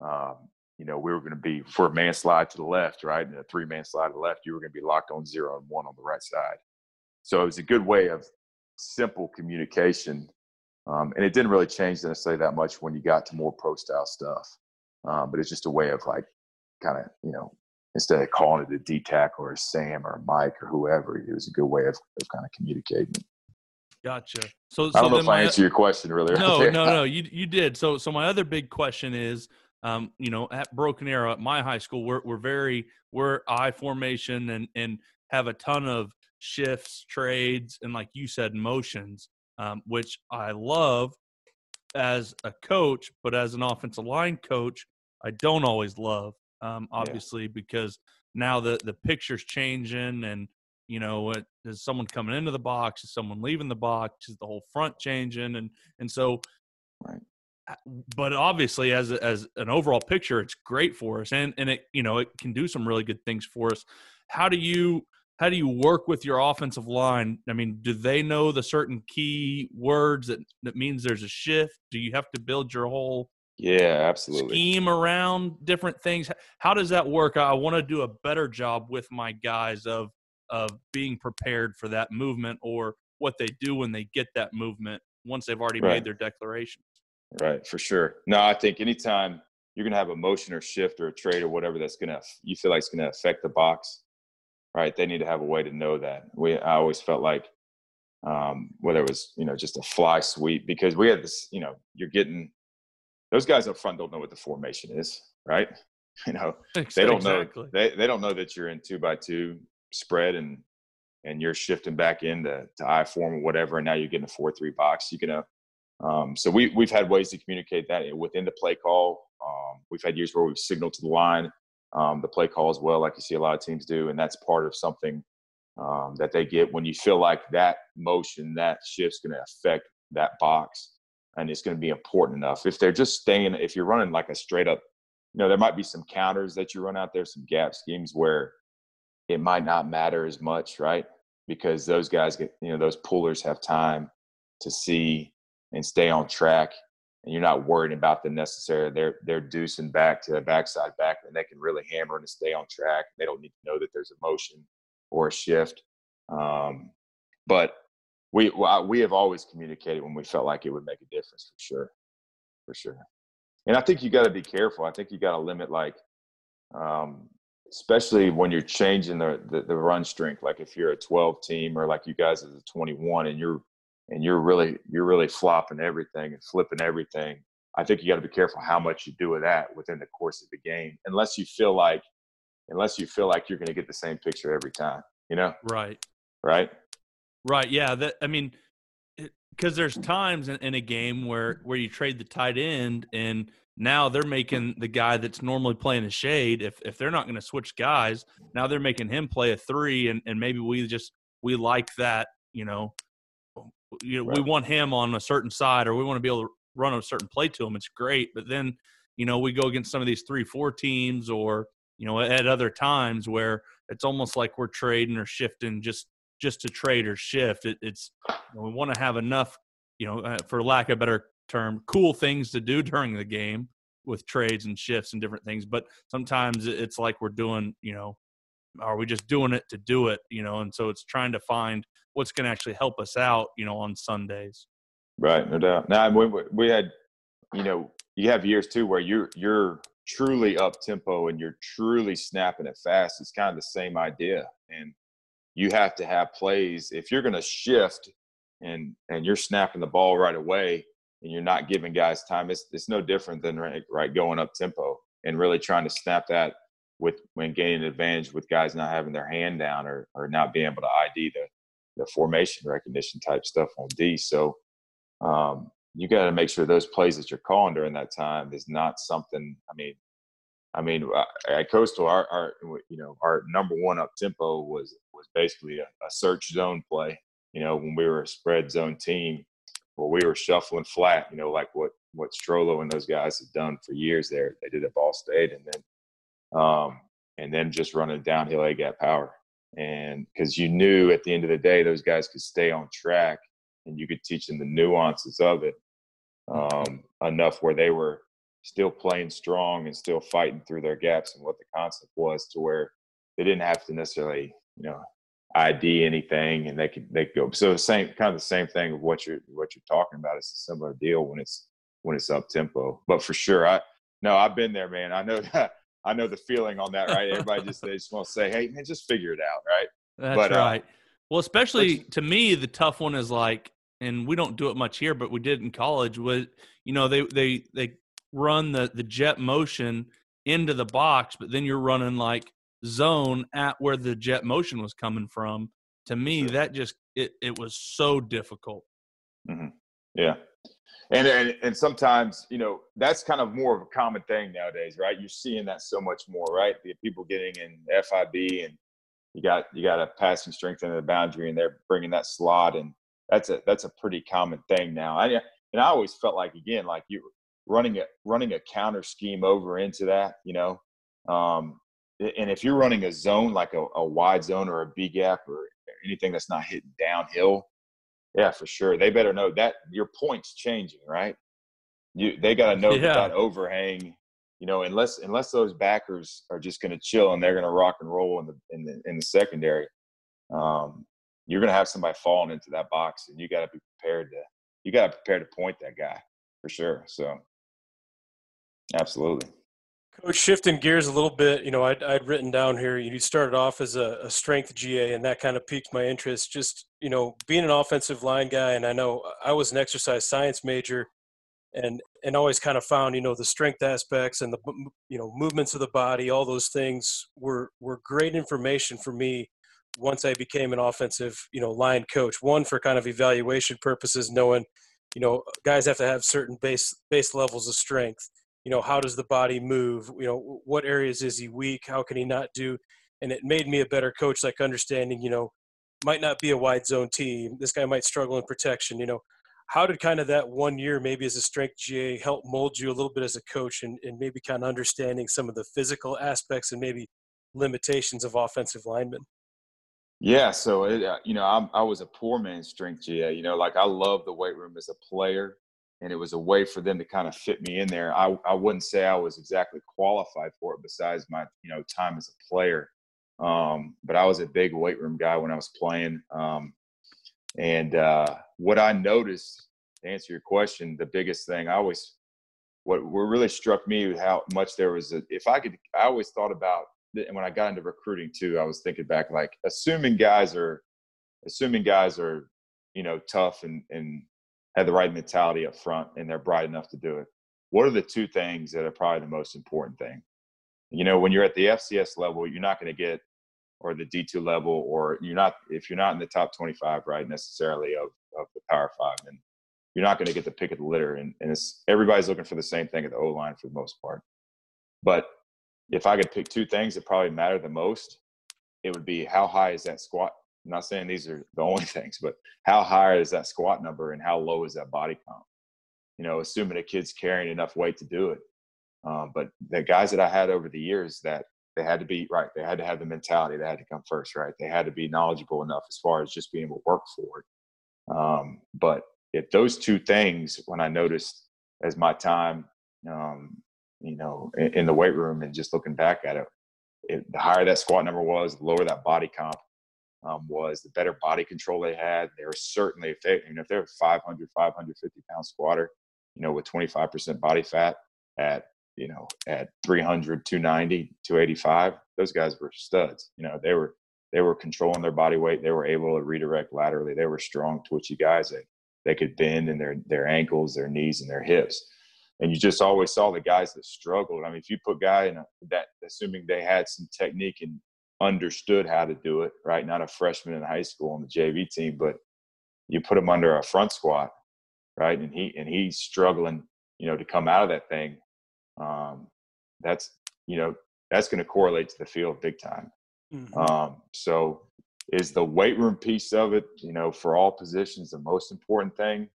B: um, you know, we were going to be for a man slide to the left, right, and a three man slide to the left, you were going to be locked on zero and one on the right side. So it was a good way of simple communication, um, and it didn't really change necessarily that much when you got to more pro style stuff. Um, but it's just a way of like, kind of, you know, instead of calling it a D tackle or a Sam or a Mike or whoever, it was a good way of, of kind of communicating.
A: Gotcha. So,
B: I don't know if I answered your question really.
A: No, [laughs] no, no. You you did. So, so my other big question is, um, you know, at Broken Arrow at my high school, we're we're very we're I formation and and have a ton of shifts, trades, and like you said, motions, um, which I love as a coach, but as an offensive line coach, I don't always love. Um, obviously, yeah. because now the the picture's changing and you know, what, is someone coming into the box? Is someone leaving the box? Is the whole front changing? And and so, right. but obviously, as as an overall picture, it's great for us, and and it you know it can do some really good things for us. How do you how do you work with your offensive line? I mean, do they know the certain key words that that means there's a shift? Do you have to build your whole
B: yeah absolutely
A: scheme around different things how does that work i want to do a better job with my guys of of being prepared for that movement or what they do when they get that movement once they've already right. made their declarations.
B: Right, for sure. No, I think anytime you're going to have a motion or shift or a trade or whatever that's going to you feel like it's going to affect the box, right? They need to have a way to know that. We I always felt like um, whether it was you know just a fly sweep because we had this you know you're getting those guys up front don't know what the formation is right? [laughs] You know,
A: Exactly.
B: they don't know they, they don't know that you're in two by two spread and and you're shifting back into to I form or whatever, and now you're getting a four three box. You can, uh, um, so we we've had ways to communicate that within the play call. Um, we've had years where we've signaled to the line um, the play call as well, like you see a lot of teams do, and that's part of something um, that they get when you feel like that motion, that shift's going to affect that box, and it's going to be important enough. If they're just staying, if you're running like a straight up you know, there might be some counters that you run out there, some gap schemes where it might not matter as much, right? Because those guys get, you know, those pullers have time to see and stay on track, and you're not worried about the necessary. They're they're deucing back to the backside back, and they can really hammer and stay on track. They don't need to know that there's a motion or a shift. Um, but we we have always communicated when we felt like it would make a difference for sure, for sure and I think you got to be careful. I think you got to limit like, um, especially when you're changing the, the, the run strength. Like if you're a 12 team or like you guys as a 21, and you're and you're really you're really flopping everything and flipping everything. I think you got to be careful how much you do of that within the course of the game, unless you feel like unless you feel like you're going to get the same picture every time. You know?
A: Right.
B: Right.
A: Right. Yeah. That I mean, eh, because there's times in, in, a game where where you trade the tight end and now they're making the guy that's normally playing a shade if if they're not going to switch guys now they're making him play a three and and maybe we just we like that you know oh, you know right. we want him on a certain side or we want to be able to run a certain play to him it's great but then you know we go against some of these three four teams or you know at other times where it's almost like we're trading or shifting just just to trade or shift. It, it's you know, we want to have enough, you know, uh, for lack of a better term, cool things to do [laughs] during the game with trades and shifts and different things. But sometimes it's like we're doing, you know, are we just doing it to do it, you know? And so it's trying to find what's going to actually help us out, you know, on Sundays.
B: Right, no doubt. Now we we had, you know, you have years too where you're you're truly up tempo and you're truly snapping it fast. It's kind of the same idea, and you have to have plays if you're going to shift and and you're snapping the ball right away and you're not giving guys time it's it's no different than right, right going up tempo and really trying to snap that with when gaining advantage with guys not having their hand down or or not being able to ID the the formation recognition type stuff on D. So um, you got to make sure those plays that you're calling during that time is not something I mean I mean, uh, at Coastal, our, our you know our number one up tempo was was basically a, a, search zone play. You know, when we were a spread zone team, where we were shuffling flat. You know, like what what Strollo and those guys have done for years. There, they did at Ball State, and then um, and then just running downhill A gap power. And because you knew at the end of the day, those guys could stay on track, and you could teach them the nuances of it um, enough where they were still playing strong and still fighting through their gaps and what the concept was to where they didn't have to necessarily, you know, ID anything and they could they could go. So the same kind of the same thing of what you're what you're talking about. It's a similar deal when it's when it's up tempo. But for sure, I no, I've been there, man. I know that [laughs] I know the feeling on that, right? Everybody just they just want to say, hey man, just figure it out, right?
A: That's but, uh, right. Uh, well, especially to me, the tough one is like, and we don't do it much here, but we did in college. Was you know they they they run the the jet motion into the box, but then you're running like zone at where the jet motion was coming from. To me, that just it it was so difficult.
B: Mm-hmm. Yeah, and, and and sometimes you know that's kind of more of a common thing nowadays, right? You're seeing that so much more, right? The people getting in FIB and you got you got a passing strength into the boundary, and they're bringing that slot, and that's a that's a pretty common thing now. I and I always felt like again, like you running a running a counter scheme over into that, you know. Um, and if you're running a zone like a, a wide zone or a B gap or anything that's not hitting downhill, yeah, for sure. They better know that your point's changing, right? You they got to know yeah. that, that overhang, you know, unless unless those backers are just going to chill and they're going to rock and roll in the in the in the secondary, um, you're going to have somebody falling into that box, and you got to be prepared to you got to prepare to point that guy for sure. So Absolutely.
C: Coach, shifting gears a little bit, you know, I'd, I'd written down here, you started off as a, a, strength GA, and that kind of piqued my interest. Just, you know, being an offensive line guy, and I know I was an exercise science major. and and always kind of found you know the strength aspects and the you know movements of the body all those things were were great information for me once i became an offensive you know line coach one for kind of evaluation purposes knowing you know guys have to have certain base base levels of strength you know how does the body move? You know what areas is he weak? How can he not do? And it made me a better coach like understanding you know might not be a wide zone team. This guy might struggle in protection you know. How did kind of that one year maybe as a strength GA help mold you a little bit as a coach and, and maybe kind of understanding some of the physical aspects and maybe limitations of offensive linemen?
B: Yeah, so it, uh, you know, I'm, i was a poor man's strength GA. You know, like I love the weight room as a player, and it was a way for them to kind of fit me in there. I I wouldn't say I was exactly qualified for it, besides my you know time as a player. Um, but I was a big weight room guy when I was playing. Um, and uh, what I noticed, to answer your question, the biggest thing I always, what, really struck me, how much there was, a, if I could, I always thought about, and when I got into recruiting too, I was thinking back, like assuming guys are, assuming guys are, you know, tough and, and have the right mentality up front and they're bright enough to do it. What are the two things that are probably the most important thing? You know, when you're at the FCS level, you're not going to get or the D2 level, or you're not if you're not in the top 25, right, necessarily of of the Power Five, then you're not going to get the pick of the litter. And, and it's everybody's looking for the same thing at the O line for the most part. But if I could pick two things that probably matter the most, it would be how high is that squat. I'm not saying these are [laughs] the only things, but how high is that squat number and how low is that body comp? You know, assuming a kid's carrying enough weight to do it. Um, but the guys that I had over the years that they had to be right. They had to have the mentality. They had to come first, right? They had to be knowledgeable enough as far as just being able to work for it. Um, but if those two things, when I noticed as my time, um, you know, in, in, the weight room and just looking back at it, it, the higher that squat number was, the lower that body comp um, was, the better body control they had. They were certainly, if they, if they're 500, 550 pound squatter, you know, with 25% body fat at you know, at 300, 290, 285, those guys were studs. You know, they were they were controlling their body weight. They were able to redirect laterally. They were strong, twitchy guys. They they could bend in their their ankles, their knees, and their hips. And you just always saw the guys that struggled. I mean, if you put guy in a, that, assuming they had some technique and understood how to do it, right? Not a freshman in high school on the JV team, but you put him under a front squat, right? And he and he's struggling, you know, to come out of that thing um, that's you know that's going to correlate to the field big time. Mm-hmm. Um, so is the weight room piece of it, you know, for all positions the most important thing?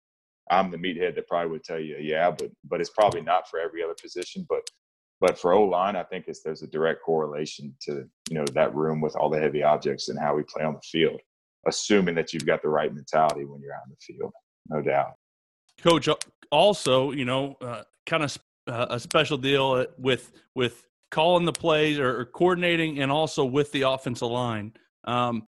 B: I'm the meathead that probably would tell you, yeah, but but it's probably not for every other position. But but for O line, I think there's a direct correlation to you know that room with all the heavy objects and how we play on the field, assuming that you've got the right mentality when you're out in the field, no doubt.
A: Coach, also, you know, uh, kind of uh, a special deal with with calling the plays or, or, coordinating and also with the offensive line. Um,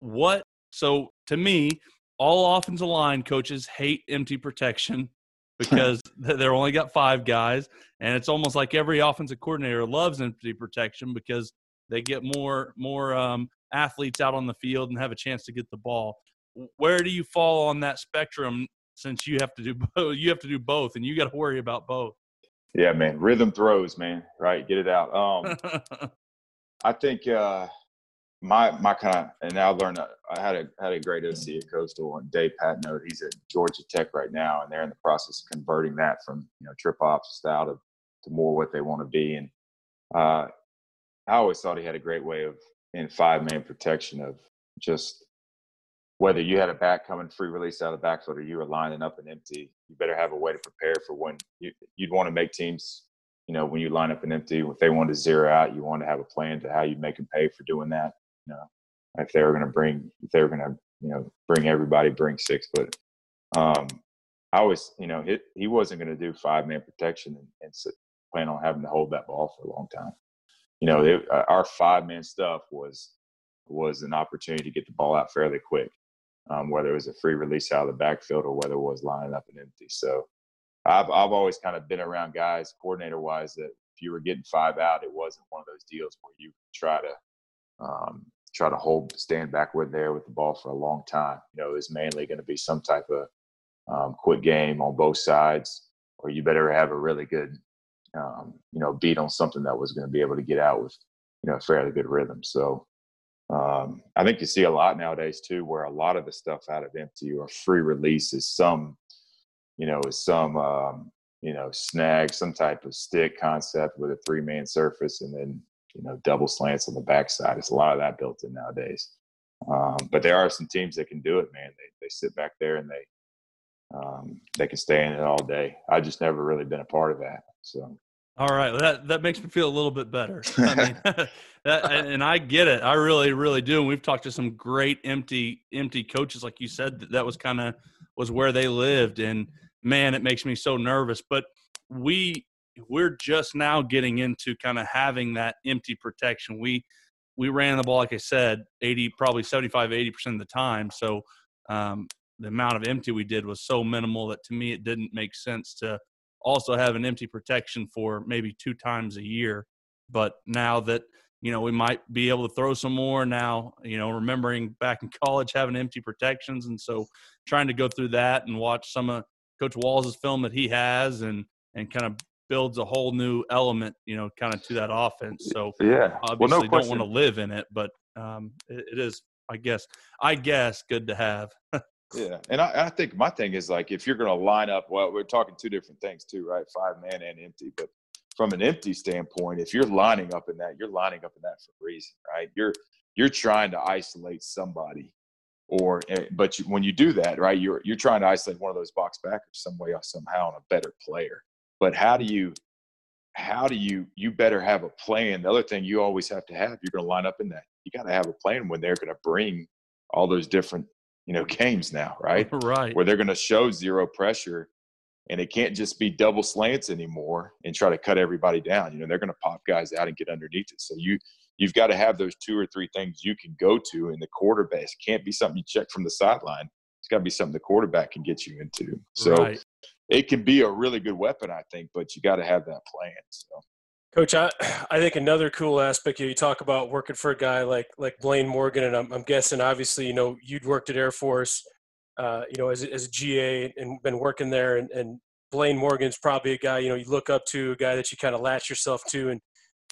A: what so to me, all offensive line coaches hate empty protection [laughs] because they're only got five guys, and it's almost like every offensive coordinator loves empty protection because they get more more um, athletes out on the field and have a chance to get the ball. Where do you fall on that spectrum since you have to do [laughs] both, you have to do both, and you got to worry about both.
B: Yeah, man, rhythm throws, man. Right, get it out. Um, [laughs] I think uh, my my kind of and I learned uh, I had a had a great OC at Coastal and Dave Patenaude. He's at Georgia Tech right now, and they're in the process of converting that from you know trip ops style to to more what they want to be. And uh, I always thought he had a great way of in five man protection of just whether you had a back coming free release out of the backfield or you were lining up and empty, you better have a way to prepare for when you, would want to make teams, you know, when you line up an empty, if they want to zero out, you want to have a plan to how you make them pay for doing that. You know, if they were going to bring, if they were going to, you know, bring everybody, bring six. But um, I was, you know, it, he wasn't going to do five man protection and, and sit, plan on having to hold that ball for a long time. You know, it, uh, our five man stuff was was an opportunity to get the ball out fairly quick um, whether it was a free release out of the backfield or whether it was lining up and empty. So I've, I've always kind of been around guys, coordinator wise, that if you were getting five out, it wasn't one of those deals where you try to um, try to hold, stand backward there with the ball for a long time. You know, was mainly going to be some type of um, quick game on both sides. or you better have a really good, um, you know, beat on something that was going to be able to get out with, you know, a fairly good rhythm. So um, I think you see a lot nowadays too, where a lot of the stuff out of empty or free release is some, you know, is some, um, you know, snag, some type of stick concept with a three man surface and then, you know, double slants on the backside. It's a lot of that built in nowadays. Um, but there are some teams that can do it, man. They, they sit back there and they, um, they can stay in it all day. I just never really been a part of that. So.
A: All right, that that makes me feel a little bit better. [laughs] I mean, [laughs] that, and I get it. I really, really do. And we've talked to some great empty, empty coaches, like you said. That, that was kind of was where they lived, and man, it makes me so nervous. But we we're just now getting into kind of having that empty protection. We we ran the ball, like I said, 80, probably 75, 80% of the time. So um, the amount of empty we did was so minimal that to me it didn't make sense to also have an empty protection for maybe two times a year. But now that you know we might be able to throw some more now, you know, remembering back in [laughs] college having empty protections, and so trying to go through that and watch some of Coach Walz's film that he has, and and kind of builds a whole new element, you know, kind of to that offense. So
B: yeah,
A: obviously well, no don't want to live in it, but um, it, it is, I guess, I guess, good to have. [laughs]
B: yeah, and I, I, think my thing is like if you're going to line up, well, we're talking two different things too, right? Five man and empty, but from an empty standpoint, if you're lining up in that, you're lining up in that for a reason, right? You're you're trying to isolate somebody or eh, but you, when you do that right you're you're trying to isolate one of those box backers some way somehow on a better player but how do you how do you you better have a plan. The other thing you always have to have you're going to line up in that you got to have a plan when they're going to bring all those different you know [laughs] games now right? [laughs]
A: Right.
B: Where they're going to show zero pressure and it can't just be double slants anymore and try to cut everybody down you know they're going to pop guys out and get underneath it. So you you've got to have those two or three things you can go to in the quarterback it can't be something you check from the sideline it's got to be something the quarterback can get you into so right it can be a really good weapon, I think, but you got to have that plan. So.
C: Coach, I, I think another cool aspect you talk about working for a guy like like Blane Morgan, and I'm, I'm guessing obviously you know you'd worked at Air Force, uh, you know as as a GA and been working there, and, and Blane Morgan's probably a guy you know you look up to, a guy that you kind of latch yourself to, and,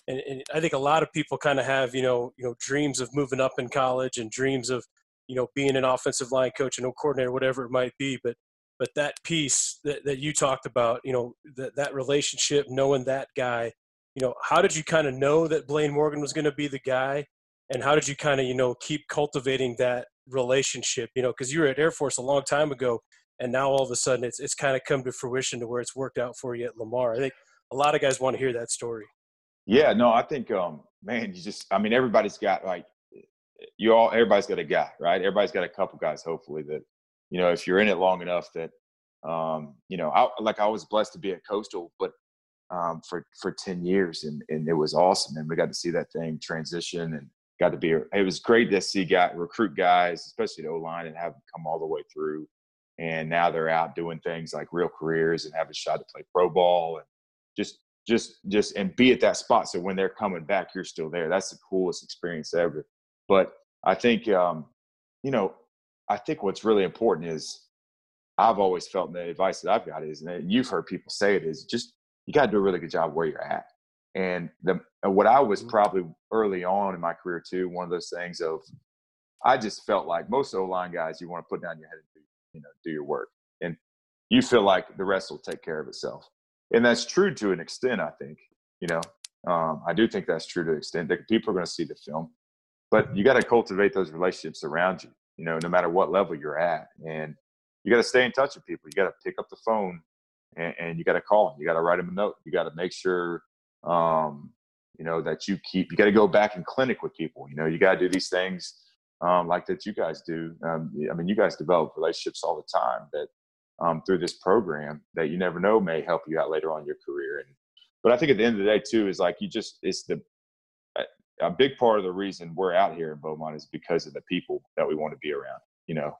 C: and and I think a lot of people kind of have you know you know dreams of moving up in college and dreams of you know being an offensive line coach and no coordinator, whatever it might be, but but that piece that, that you talked about you know that, that relationship knowing that guy you know how did you kind of know that blane morgan was going to be the guy? And how did you kind of you know keep cultivating that relationship? You know because you were at air force a long time ago and now all of a sudden it's, it's kind of come to fruition to where it's worked out for you at lamar. I think a lot of guys want to hear that story.
B: Yeah no i think um man you just i mean everybody's got like you all everybody's got a guy right everybody's got a couple guys hopefully that you know, if you're in it long enough that, um, you know, I, like I was blessed to be at Coastal, but um, for for ten years, and and it was awesome, and we got to see that thing transition, and got to be. It was great to see guy recruit guys, especially the O line, and have them come all the way through. And now they're out doing things like real careers and have a shot to play pro ball, and just just just and be at that spot. So when they're coming back, you're still there. That's the coolest experience ever. But I think um, you know I think what's really important is I've always felt the advice that I've got is, and you've heard people say it is just you got to do a really good job where you're at. And the what I was mm-hmm. probably early on in my career too, one of those things of I just felt like most O line guys, you want to put down your head and do, you know do your work, and you feel like the rest will take care of itself. And that's true to an extent, I think. You know, um, I do think that's true to an extent that people are going to see the film, but you got to cultivate those relationships around you you know, no matter what level you're at. And you got to stay in touch with people. You got to pick up the phone and, and you got to call them. You got to write them a note. You got to make sure, um, you know, that you keep, you got to go back in clinic with people. You know, you got to do these things um, like that you guys do. Um, I mean, you guys develop relationships all the time that um, through this program that you never know may help you out later on in your career. And, but I think at the end of the day too, is like you just, it's the, a big part of the reason we're out here in Beaumont is because of the people that we want to be around. You know,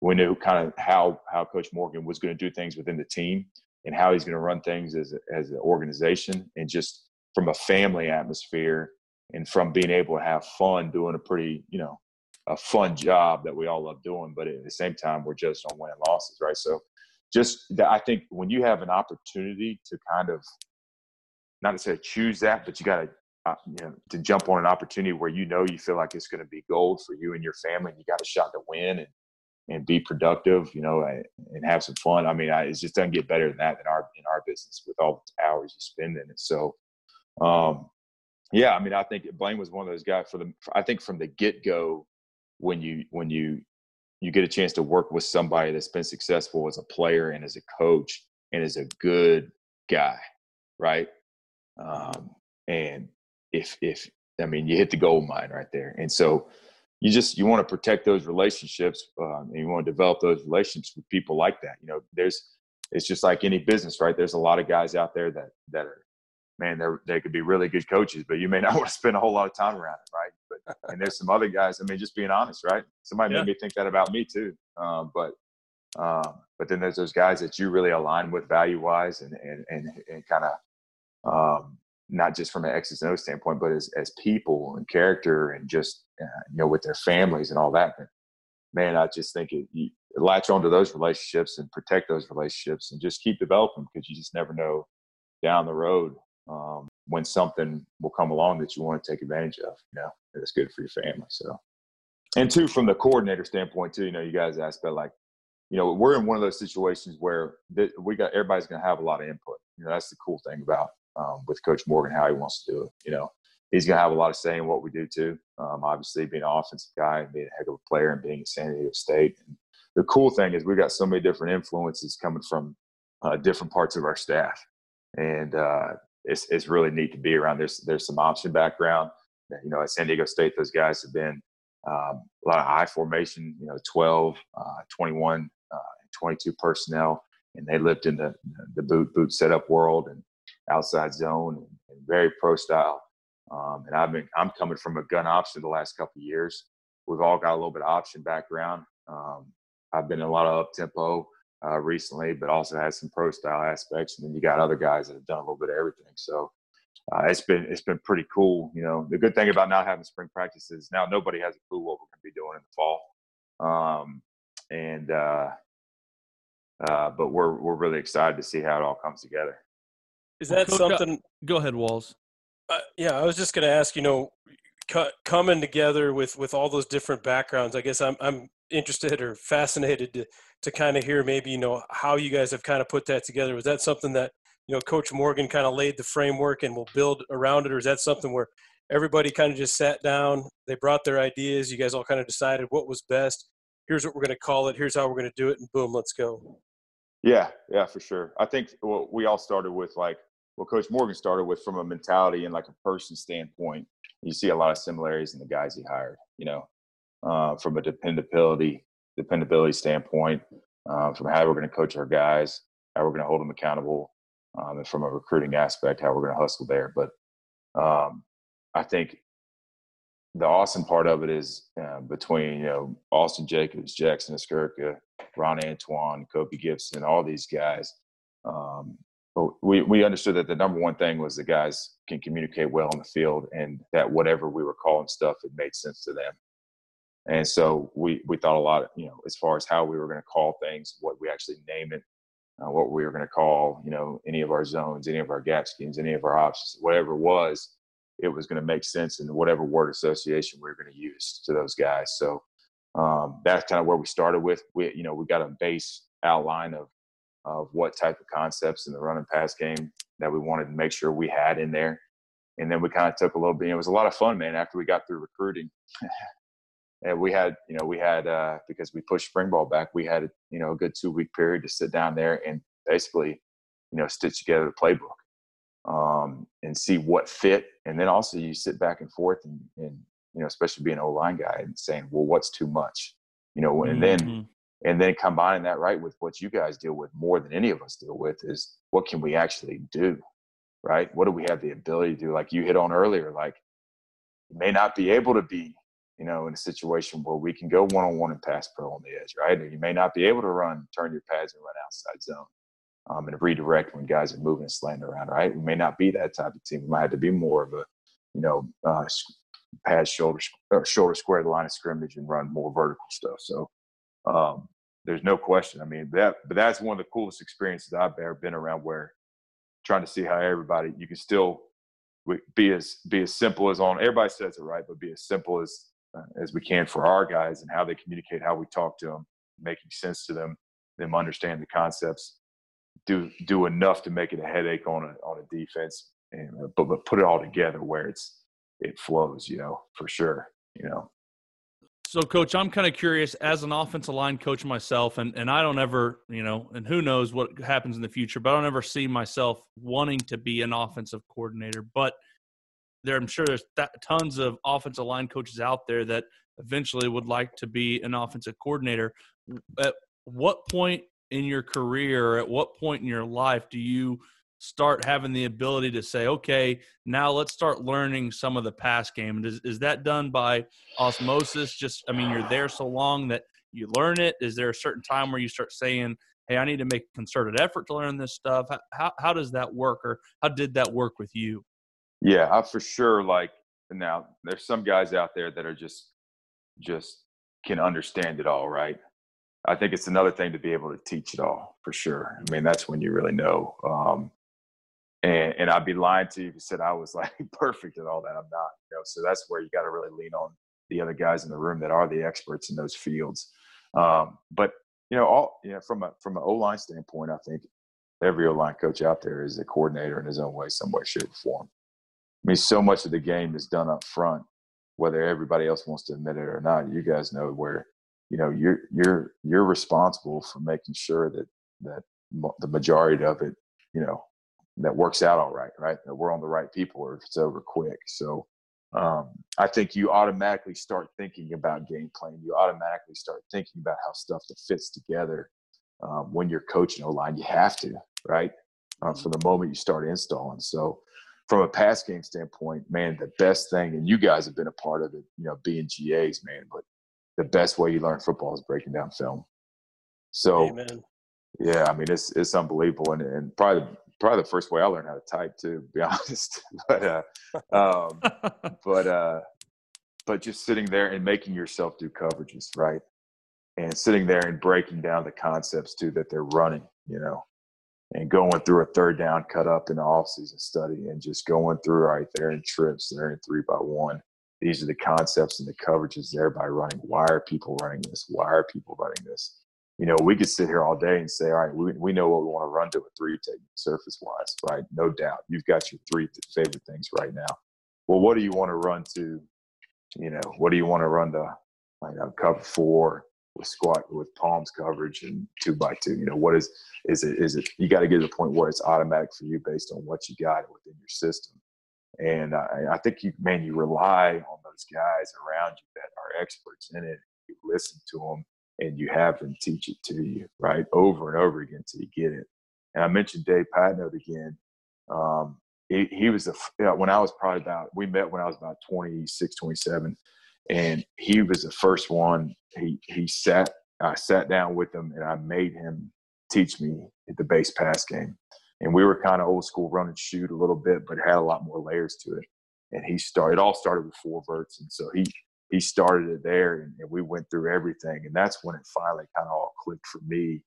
B: we knew kind of how how Coach Morgan was going to do things within the team and how he's going to run things as a, as an organization and just from a family atmosphere and from being able to have fun doing a pretty you know a fun job that we all love doing, but at the same time we're judged on winning losses, right? So just that I think when you have an opportunity to kind of not necessarily choose that, but you got to uh, you know to jump on an opportunity where you know you feel like it's going to be gold for you and your family, and you got a shot to win and and be productive, you know, and, and have some fun. I mean, I, it just doesn't get better than that in our in our business with all the hours you spend in it. So, um, yeah, I mean, I think Blane was one of those guys for the. I think from the get go, when you when you you get a chance to work with somebody that's been successful as a player and as a coach and is a good guy, right? Um, and if if I mean, you hit the gold mine right there. And so you just you want to protect those relationships um, and you want to develop those relationships with people like that. You know, there's it's just like any business, right? There's a lot of guys out there that that are man, they they could be really good coaches, but you may [laughs] not want to spend a whole lot of time around it, right? But [laughs] and there's some other guys. I mean, just being honest, right? Somebody yeah. made me think that about me too. Um, but um, but then there's those guys that you really align with value wise and and and, and kind of um, not just from an X's and O standpoint, but as as people and character and just uh, you know with their families and all that. But man, I just think it, you latch onto those relationships and protect those relationships and just keep developing because you just never know down the road um, when something will come along that you want to take advantage of. You know, that's good for your family. So, and two, from the coordinator standpoint too, you know, you guys asked about like, you know, we're in one of those situations where th- we got everybody's going to have a lot of input. You know, that's the cool thing about um, with Coach Morgan how he wants to do it. You know, he's going to have a lot of say in what we do too. Um, obviously, being an offensive guy and being a heck of a player and being at San Diego State. And the cool thing is we got so many different influences coming from uh, different parts of our staff, and uh, it's it's really neat to be around. There's there's some option background. You know, at San Diego State, those guys have been um, a lot of I formation. You know, 12, uh, 21, uh, 22 personnel, and they lived in the the boot boot setup world and outside zone and, and very pro style. Um, and I've been I'm coming from a gun option the last couple years. We've all got a little bit of option background. Um, I've been in a lot of up tempo uh, recently, but also has some pro style aspects. And then you got other guys that have done a little bit of everything. So uh, it's been it's been pretty cool. You know, the good thing about not having spring practice is now nobody has a clue what we're going to be doing in the fall. Um, and uh, uh, but we're we're really excited to see how it all comes together.
C: Is that well, something?
A: Go ahead, Walls.
C: Uh, yeah, I was just going to ask. You know, coming together with with all those different backgrounds. I guess I'm I'm interested or fascinated to to kind of hear maybe you know how you guys have kind of put that together. Was that something that you know Coach Morgan kind of laid the framework and will build around it, or is that something where everybody kind of just sat down, they brought their ideas, you guys all kind of decided what was best. Here's what we're going to call it. Here's how we're going to do it, and boom, let's go.
B: Yeah, yeah, for sure. I think well, we all started with like what Coach Morgan started with from a mentality and like a person standpoint. You see a lot of similarities in the guys he hired. You know, uh, from a dependability dependability standpoint, uh, from how we're going to coach our guys, how we're going to hold them accountable, um, and from a recruiting aspect, how we're going to hustle there. But um, I think the awesome part of it is uh, between you know Austin Jacobs, Jackson Escurka, Ron Antoine, Kobe Gibson, all these guys. Um, but we we understood that the number one thing was the guys can communicate well on the field, and that whatever we were calling stuff, it made sense to them. And so we we thought a lot, of, you know, as far as how we were going to call things, what we actually name it, uh, what we were going to call, you know, any of our zones, any of our gap schemes, any of our options, whatever it was, it was going to make sense in whatever word association we were going to use to those guys. So um, that's kind of where we started with. We, you know, we got a base outline of of what type of concepts in the run and pass game that we wanted to make sure we had in there. And then we kind of took a little bit. It was a lot of fun, man. After we got through recruiting, [laughs] and we had you know we had uh, because we pushed spring ball back we had you know a good two week period to sit down there and basically you know stitch together the playbook um, and see what fit and then also you sit back and forth and, and you know especially being an o line guy and saying well what's too much you know and mm-hmm. then and then combining that right with what you guys deal with more than any of us deal with is what can we actually do right what do we have the ability to do like you hit on earlier like you may not be able to be you know, in a situation where we can go one on one and pass pro on the edge, right? You may not be able to run, turn your pads and run outside zone um, and redirect when guys are moving and slanting around, right? We may not be that type of team. We might have to be more of a, you know, uh, pad shoulder or shoulder square the line of scrimmage and run more vertical stuff. So um, there's no question. I mean, that but that's one of the coolest experiences I've ever been around. Where trying to see how everybody you can still be as be as simple as on everybody says it right, but be as simple as uh, as we can for our guys and how they communicate, how we talk to them, making sense to them, them understand the concepts. Do do enough to make it a headache on a on a defense, and uh, but but put it all together where it's it flows, you know, for sure, you know.
A: So, coach, I'm kind of curious as an offensive line coach myself, and, and I don't ever, you know, and who knows what happens in the future, but I don't ever see myself wanting to be an offensive coordinator. But there, I'm sure there's th- tons of offensive line coaches out there that eventually would like to be an offensive coordinator. At what point in your career, at what point in your life do you start having the ability to say, okay, now let's start learning some of the pass game. Is, is that done by osmosis? Just, I mean, you're there so long that you learn it. Is there a certain time where you start saying, hey, I need to make a concerted effort to learn this stuff? How, how does that work or how did that work with you?
B: Yeah, I for sure like now there's some guys out there that are just, just can understand it all, right? I think it's another thing to be able to teach it all for sure. I mean, that's when you really know. Um, and and I'd be lying to you if you said I was like [laughs] perfect at all that. I'm not. You know, so that's where you got to really lean on the other guys in the room that are the experts in those fields. Um, but you know, all you know, from a from an O line standpoint, I think every O line coach out there is a coordinator in his own way, some way, shape, or form. I mean, so much of the game is done up front, whether everybody else wants to admit it or not. You guys know where you know you're you're you're responsible for making sure that that the majority of it, you know, that works out all right, right? That we're on the right people or if it's over quick. So um, I think you automatically start thinking about game plan. You automatically start thinking about how stuff that fits together um, when you're coaching O line. You have to, right? Uh, from the moment you start installing. So from a pass game standpoint, man, the best thing, and you guys have been a part of it, you know, being GAs, man, but the best way you learn football is breaking down film. So, Amen. yeah, I mean, it's it's unbelievable, and and probably probably the first way I learned how to type too, to be [laughs] honest. but uh, um, [laughs] but uh, but just sitting there and making yourself do coverages, right? And sitting there and breaking down the concepts too that they're running, you know, and going through a third down cut up in the off season study and just going through right there in trips, there in three by one. These are the concepts and the coverages there by running. Why are people running this? Why are people running this? You know, we could sit here all day and say, all right, we, we know what we want to run to a three technique surface wise, right? No doubt. You've got your three favorite things right now. Well, what do you want to run to? You know, what do you want to run to? Like know, cover four with squat with palms coverage and two by two. You know, what is is it? Is it? You got to get to the point where it's automatic for you based on what you got within your system. And I, I think you, man, you rely on those guys around you that are experts in it. You listen to them and you have them teach it to you, right? Over and over again until you get it. And I mentioned Dave Patenaude again. Um, he, he, was the, you know, when I was probably about, we met when I was about 26, 27. And he was the first one. He, he sat, I sat down with him and I made him teach me the base pass game. And we were kind of old school run and shoot a little bit, but had a lot more layers to it. And he started, it all started with four verts. And so he, he started it there and, and, we went through everything and that's when it finally kind of all clicked for me.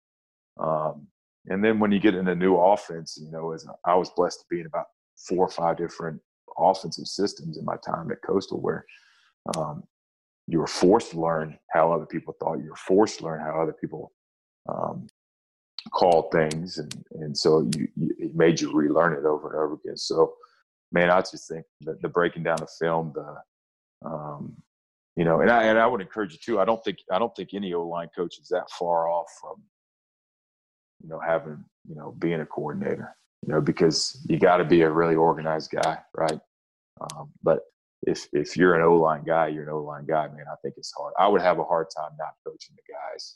B: Um, and then when you get in a new offense you know as i was blessed to be in about four or five different offensive systems in my time at coastal where um, you were forced to learn how other people thought you were forced to learn how other people um, called things and, and so you, you, it made you relearn it over and over again. So man i just think the breaking down the film the um, you know, and I and I would encourage you too. I don't think I don't think any O line coach is that far off from, you know, having you know being a coordinator. You know, because you got to be a really organized guy, right? Um, but if if you're an O line guy, you're an O line guy, man. I think it's hard. I would have a hard time not coaching the guys,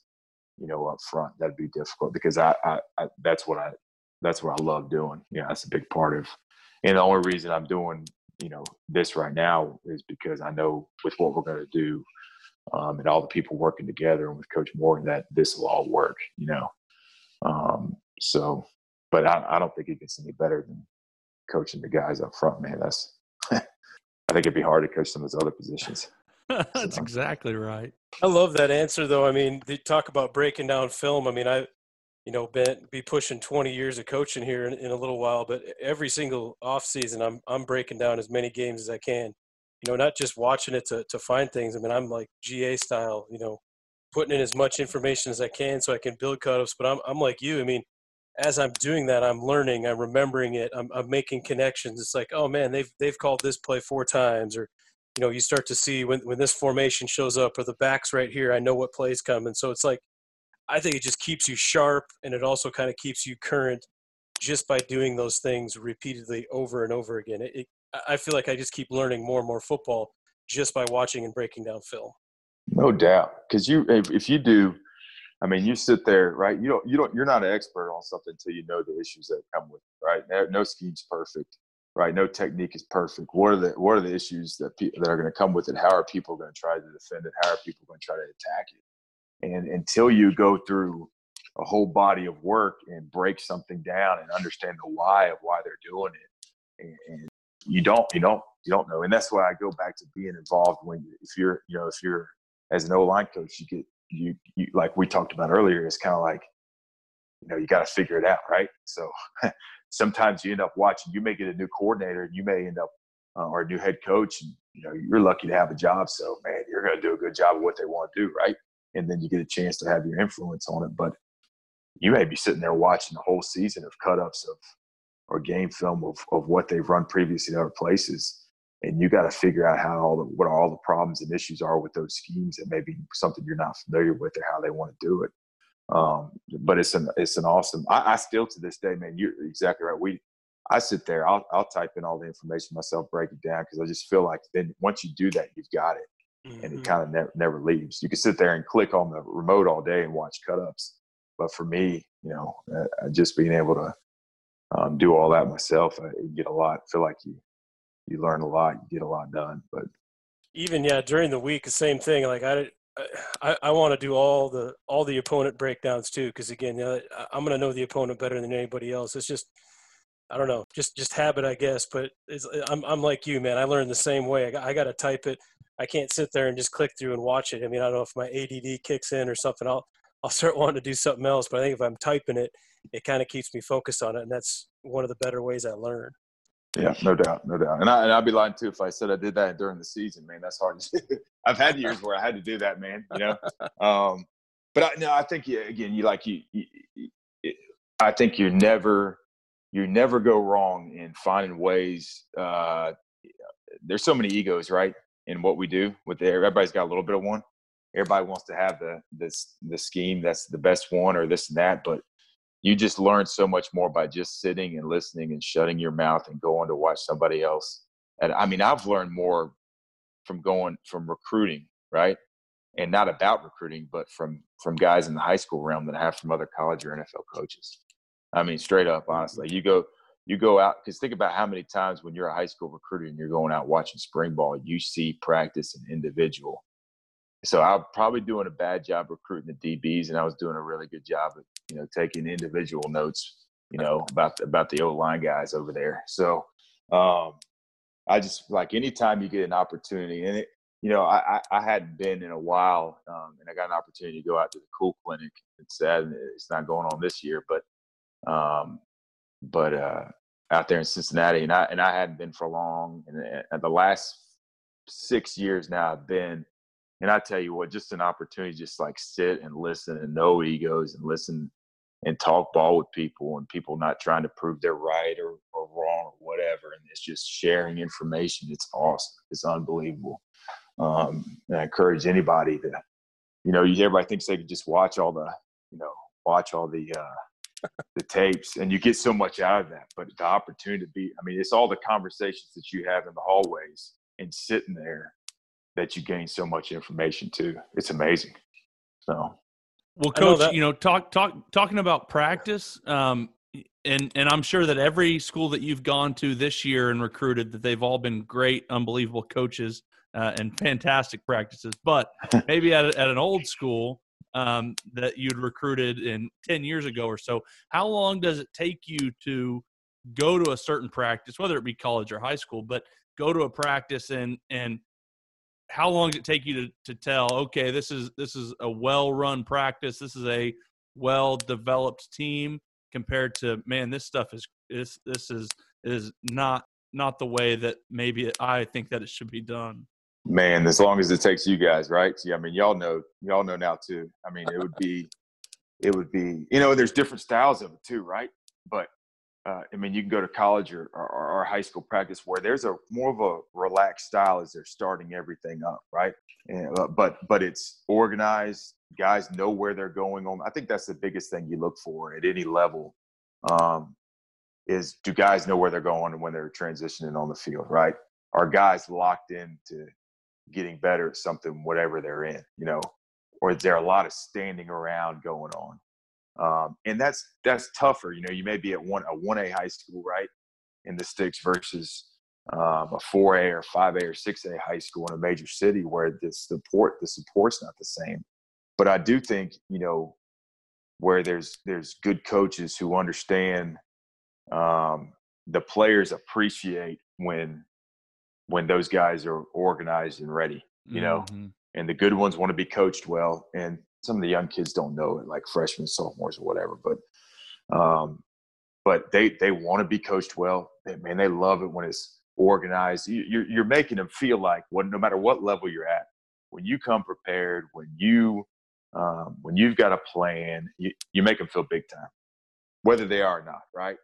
B: you know, up front. That'd be difficult because I, I, I that's what I that's what I love doing. Yeah, that's a big part of. And the only reason I'm doing you know this right now is because I know with what we're going to do um, and all the people working together and with Coach Morgan that this will all work. You know, um, so but I, I, don't think it gets any better than coaching the guys up front, man. That's [laughs] I think it'd be hard to coach some of those other positions. [laughs]
A: That's so. exactly right.
C: I love that answer, though. I mean, they talk about breaking down film. I mean, I, you know, been be pushing 20 years of coaching here in, in a little while, but every single off season, I'm I'm breaking down as many games as I can. You know, not just watching it to to find things. I mean, I'm like GA style. You know, putting in as much information as I can so I can build cutups. But I'm I'm like you. I mean, as I'm doing that, I'm learning, I'm remembering it, I'm, I'm making connections. It's like, oh man, they've they've called this play four times, or you know, you start to see when when this formation shows up, or the back's right here, I know what play's coming. So it's like, I think it just keeps you sharp, and it also kind of keeps you current, just by doing those things repeatedly over and over again. It, it, I feel like I just keep learning more and more football just by watching and breaking down film.
B: No doubt, because you if you do I mean, you sit there, right? You don't, you don't, you're not an expert on something until you know the issues that come with it, right? No, no scheme's perfect, right? No technique is perfect. What are the, what are the issues that pe- that are going to come with it? How are people going to try to defend it? How are people going to try to attack it? And until you go through a whole body of work and break something down and understand the why of why they're doing it, and, and you don't, you don't, you don't know. And that's why I go back to being involved when if you're, you know, if you're as an O line coach, you get you, you like we talked about earlier, it's kind of like, you know, you got to figure it out, right? So [laughs] sometimes you end up watching, you may get a new coordinator and you may end up, uh, or a new head coach, and, you know, you're lucky to have a job. So, man, you're going to do a good job of what they want to do, right? And then you get a chance to have your influence on it. But you may be sitting there watching the whole season of cut ups of, or game film of, of what they've run previously in other places and you got to figure out how all the, what all the problems and issues are with those schemes and maybe something you're not familiar with or how they want to do it. Um, but it's an it's an awesome. I, I, still to this day, man, you're exactly right. We I sit there, I'll I'll type in all the information myself, break it down because I just feel like then once you do that, you've got it, mm-hmm. and it mm-hmm. kind of never never leaves. You can sit there and click on the remote all day and watch cut ups, but for me, you know, uh, just being able to um, do all that myself, I get a lot. Feel like you you learn a lot, you get a lot done. But
C: even yeah, during the week, the same thing. Like I, I, I want to do all the all the opponent breakdowns too, because again, you know, I'm going to know the opponent better than anybody else. It's just I don't know, just just habit, I guess. But I'm I'm like you, man. I learned the same way. I got, I got to type it. I can't sit there and just click through and watch it. I mean, I don't know if my ADD kicks in or something. I'll I'll start [laughs] wanting to do something else. But I think if I'm typing it, it kind of keeps me focused on it, and that's one of the better ways I learn.
B: Yeah, no doubt, no doubt. And, I, and I'd be lying too if I said I did that during the season, man. That's hard to do. [laughs] I've had years where I had to do that, man. You know, [laughs] um, but I, no, I think yeah, again, you like you, you, you, I think you're never, you never go wrong in finding ways. Uh, there's so many egos, right, in what we do. With the, everybody's got a little bit of one. Everybody wants to have the this the scheme that's the best one or this and that, but you just learn so much more by just sitting and listening and shutting your mouth and going to watch somebody else. And I mean, I've learned more from going from recruiting, right? And not about recruiting, but from from guys in the high school realm than I have from other college or NFL coaches. I mean, straight up, honestly, you go you go out because think about how many times when you're a high school recruiter and you're going out watching spring ball, you see practice and individual. So I'm probably doing a bad job recruiting the DBs, and I was doing a really good job of you know, taking individual notes, you know, about about the O line guys over there. So um, I just like anytime you get an opportunity, and it, you know, I, I hadn't been in a while, um, and I got an opportunity to go out to the Cool Clinic. It's sad it's not going on this year, but um, but uh, out there in Cincinnati, and I and I hadn't been for long, and, and the last six years now I've been and I tell you what, just an opportunity, just like sit and listen and no egos and listen and talk ball with people and people not trying to prove they're right or, or wrong or whatever. And it's just sharing information. It's awesome. It's unbelievable. Um, and I encourage anybody to, you know, you everybody thinks they can just watch all the, you know, watch all the, uh, the tapes and you get so much out of that. But the opportunity to be, I mean, it's all the conversations that you have in the hallways and sitting there that you gain so much information too. It's amazing. So,
A: well, coach, know you know, talk talk talking about practice, um, and and I'm sure that every school that you've gone to this year and recruited that they've all been great, unbelievable coaches uh, and fantastic practices. But [laughs] maybe at, at an old school um, that you'd recruited in ten years ago or so, how long does it take you to go to a certain practice, whether it be college or high school, but go to a practice and and how long does it take you to, to tell okay this is this is a well run practice. This is a well developed team compared to man this stuff is is this is is not not the way that maybe i think that it should be done
B: man as long as it takes you guys right yeah i mean y'all know y'all know now too i mean it would be it would be you know there's different styles of it too right but uh, I mean, you can go to college or, or, or, high school practice where there's a more of a relaxed style as they're starting everything up, right? And, uh, but but it's organized. Guys know where they're going on. I think that's the biggest thing you look for at any level. Um, is do guys know where they're going and when they're transitioning on the field, right? Are guys locked into getting better at something, whatever they're in, you know? Or is there a lot of standing around going on? um, and that's that's tougher. You know, you may be at one a one A high school, right, in the sticks versus um, a four A or five A or six A high school in a major city where the support the support's not the same. But I do think you know where there's there's good coaches who understand um, the players appreciate when when those guys are organized and ready. You know, mm-hmm. and the good ones want to be coached well, and some of the young kids don't know it, like freshmen, sophomores, or whatever. But um, but they they want to be coached well. They, man, they love it when it's organized. You, you're you're making them feel like what no matter what level you're at, when you come prepared, when you um, when you've got a plan, you, you make them feel big time, whether they are or not, right?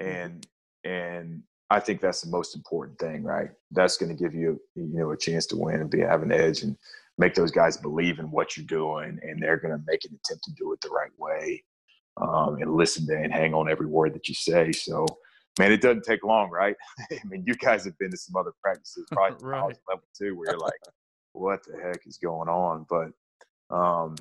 B: Mm-hmm. And and I think that's the most important thing, right? That's going to give you you know a chance to win and be have an edge and make those guys believe in what you're doing and they're going to make an attempt to do it the right way um, and listen to and hang on every word that you say. So, man, it doesn't take long, right? [laughs] I mean, you guys have been to some other practices, [laughs] probably right. level too, where you're [laughs] like, what the heck is going on? But, um,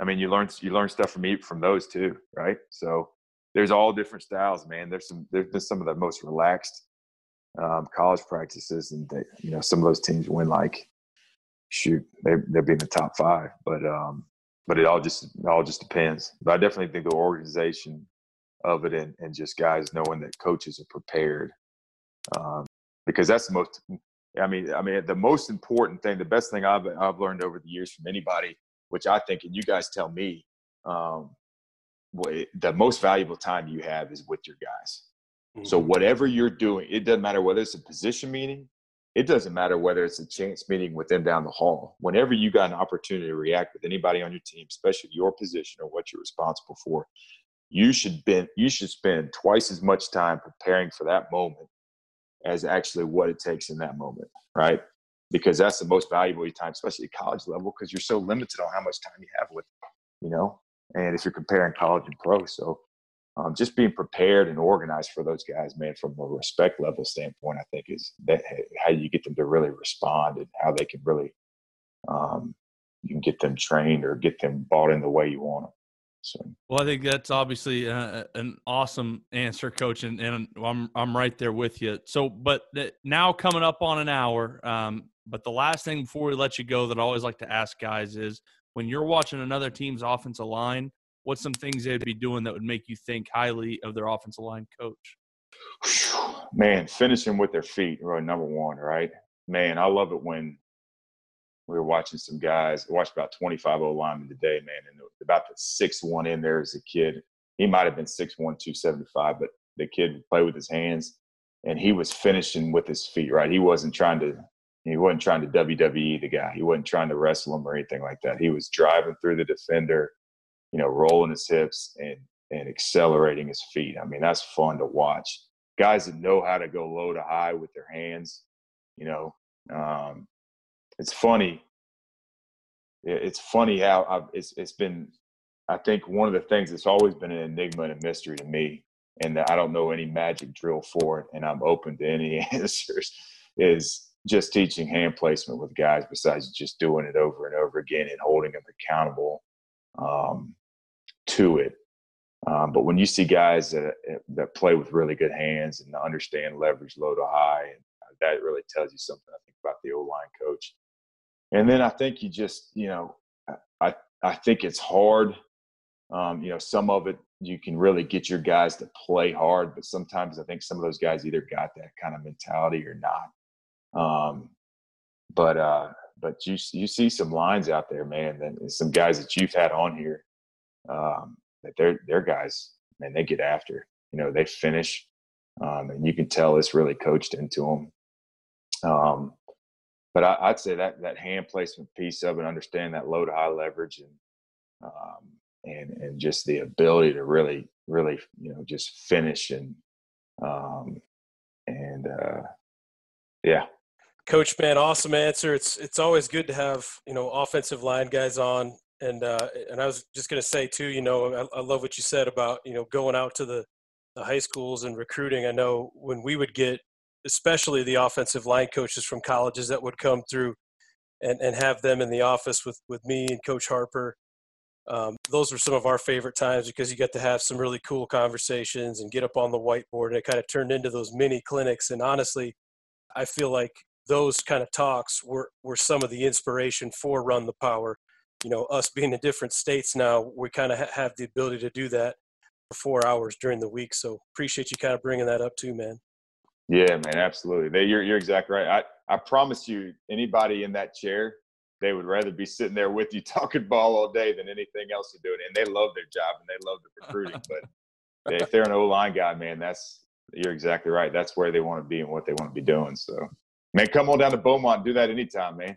B: I mean, you learn you learn stuff from me from those too, right? So there's all different styles, man. There's some there's some of the most relaxed um, college practices, and they, you know some of those teams win like shoot, they they'll be in the top five. But um, but it all just it all just depends. But I definitely think the organization of it and, and just guys knowing that coaches are prepared, um, because that's the most. I mean, I mean, the most important thing, the best thing I've I've learned over the years from anybody, which I think, and you guys tell me, um, the most valuable time you have is with your guys. Mm-hmm. So whatever you're doing, it doesn't matter whether it's a position meeting, it doesn't matter whether it's a chance meeting with them down the hall. Whenever you got an opportunity to react with anybody on your team, especially your position or what you're responsible for, you should been you should spend twice as much time preparing for that moment as actually what it takes in that moment, right? Because that's the most valuable time, especially at college level, because you're so limited on how much time you have with, you know. And if you're comparing college and pro, so um, just being prepared and organized for those guys, man, from a respect level standpoint, I think is that how you get them to really respond and how they can really, um, you can get them trained or get them bought in the way you want them. So.
A: Well, I think that's obviously uh, an awesome answer, Coach, and, and, I'm I'm right there with you. So, but now coming up on an hour, um, but the last thing before we let you go that I always like to ask guys is when you're watching another team's offensive line, what's some things they'd be doing that would make you think highly of their offensive line coach? [sighs]
B: Man, finishing with their feet, really number one, right? Man, I love it when we were watching some guys. Watched about 25 O linemen today, man, and about the six one in there is a kid. He might have been six one, two seventy five, but the kid would play with his hands, and he was finishing with his feet. Right, he wasn't trying to. He wasn't trying to WWE the guy. He wasn't trying to wrestle him or anything like that. He was driving through the defender you know, rolling his hips and and accelerating his feet. I mean, that's fun to watch. Guys that know how to go low to high with their hands, you know, um, it's funny. It's funny how I've, it's it's been. I think one of the things that's always been an enigma and a mystery to me, and that I don't know any magic drill for it, and I'm open to any [laughs] answers, is just teaching hand placement with guys besides just doing it over and over again and holding them accountable. Um, to it. Um, but when you see guys that that play with really good hands and understand leverage low to high, and that really tells you something. I think about the O line coach. And then I think you just, you know, I I think it's hard. Um, you know, some of it you can really get your guys to play hard, but sometimes I think some of those guys either got that kind of mentality or not. Um, but uh, but you you see some lines out there, man, and some guys that you've had on here um, that they're they're guys, man, they get after. You know, they finish, um, and you can tell it's really coached into them. Um, but I, would say that that hand placement piece of it, understand that low to high leverage, and um, and and just the ability to really really you know just finish and um, and uh, yeah.
C: Coach, Ben, awesome answer. It's it's always good to have you know offensive line guys on, and uh, and I was just gonna say too, you know, I, I love what you said about you know going out to the the high schools and recruiting. I know when we would get, especially the offensive line coaches from colleges that would come through, and and have them in the office with with me and Coach Harper um, those were some of our favorite times because you got to have some really cool conversations and get up on the whiteboard and it kind of turned into those mini clinics and honestly i feel like those kind of talks were, were some of the inspiration for run the power you know us being in different states now we kind of ha- have the ability to do that for four hours during the week so appreciate you kind of bringing that up too man
B: yeah man absolutely you're, you're exactly right i, I promise you anybody in that chair they would rather be sitting there with you [laughs] talking ball all day than anything else they're doing. And they love their job and they love the recruiting. [laughs] but if they're an O line guy, man, that's you're exactly right. That's where they want to be and what they want to be doing. So, man, come on down to Beaumont. Do that anytime, man.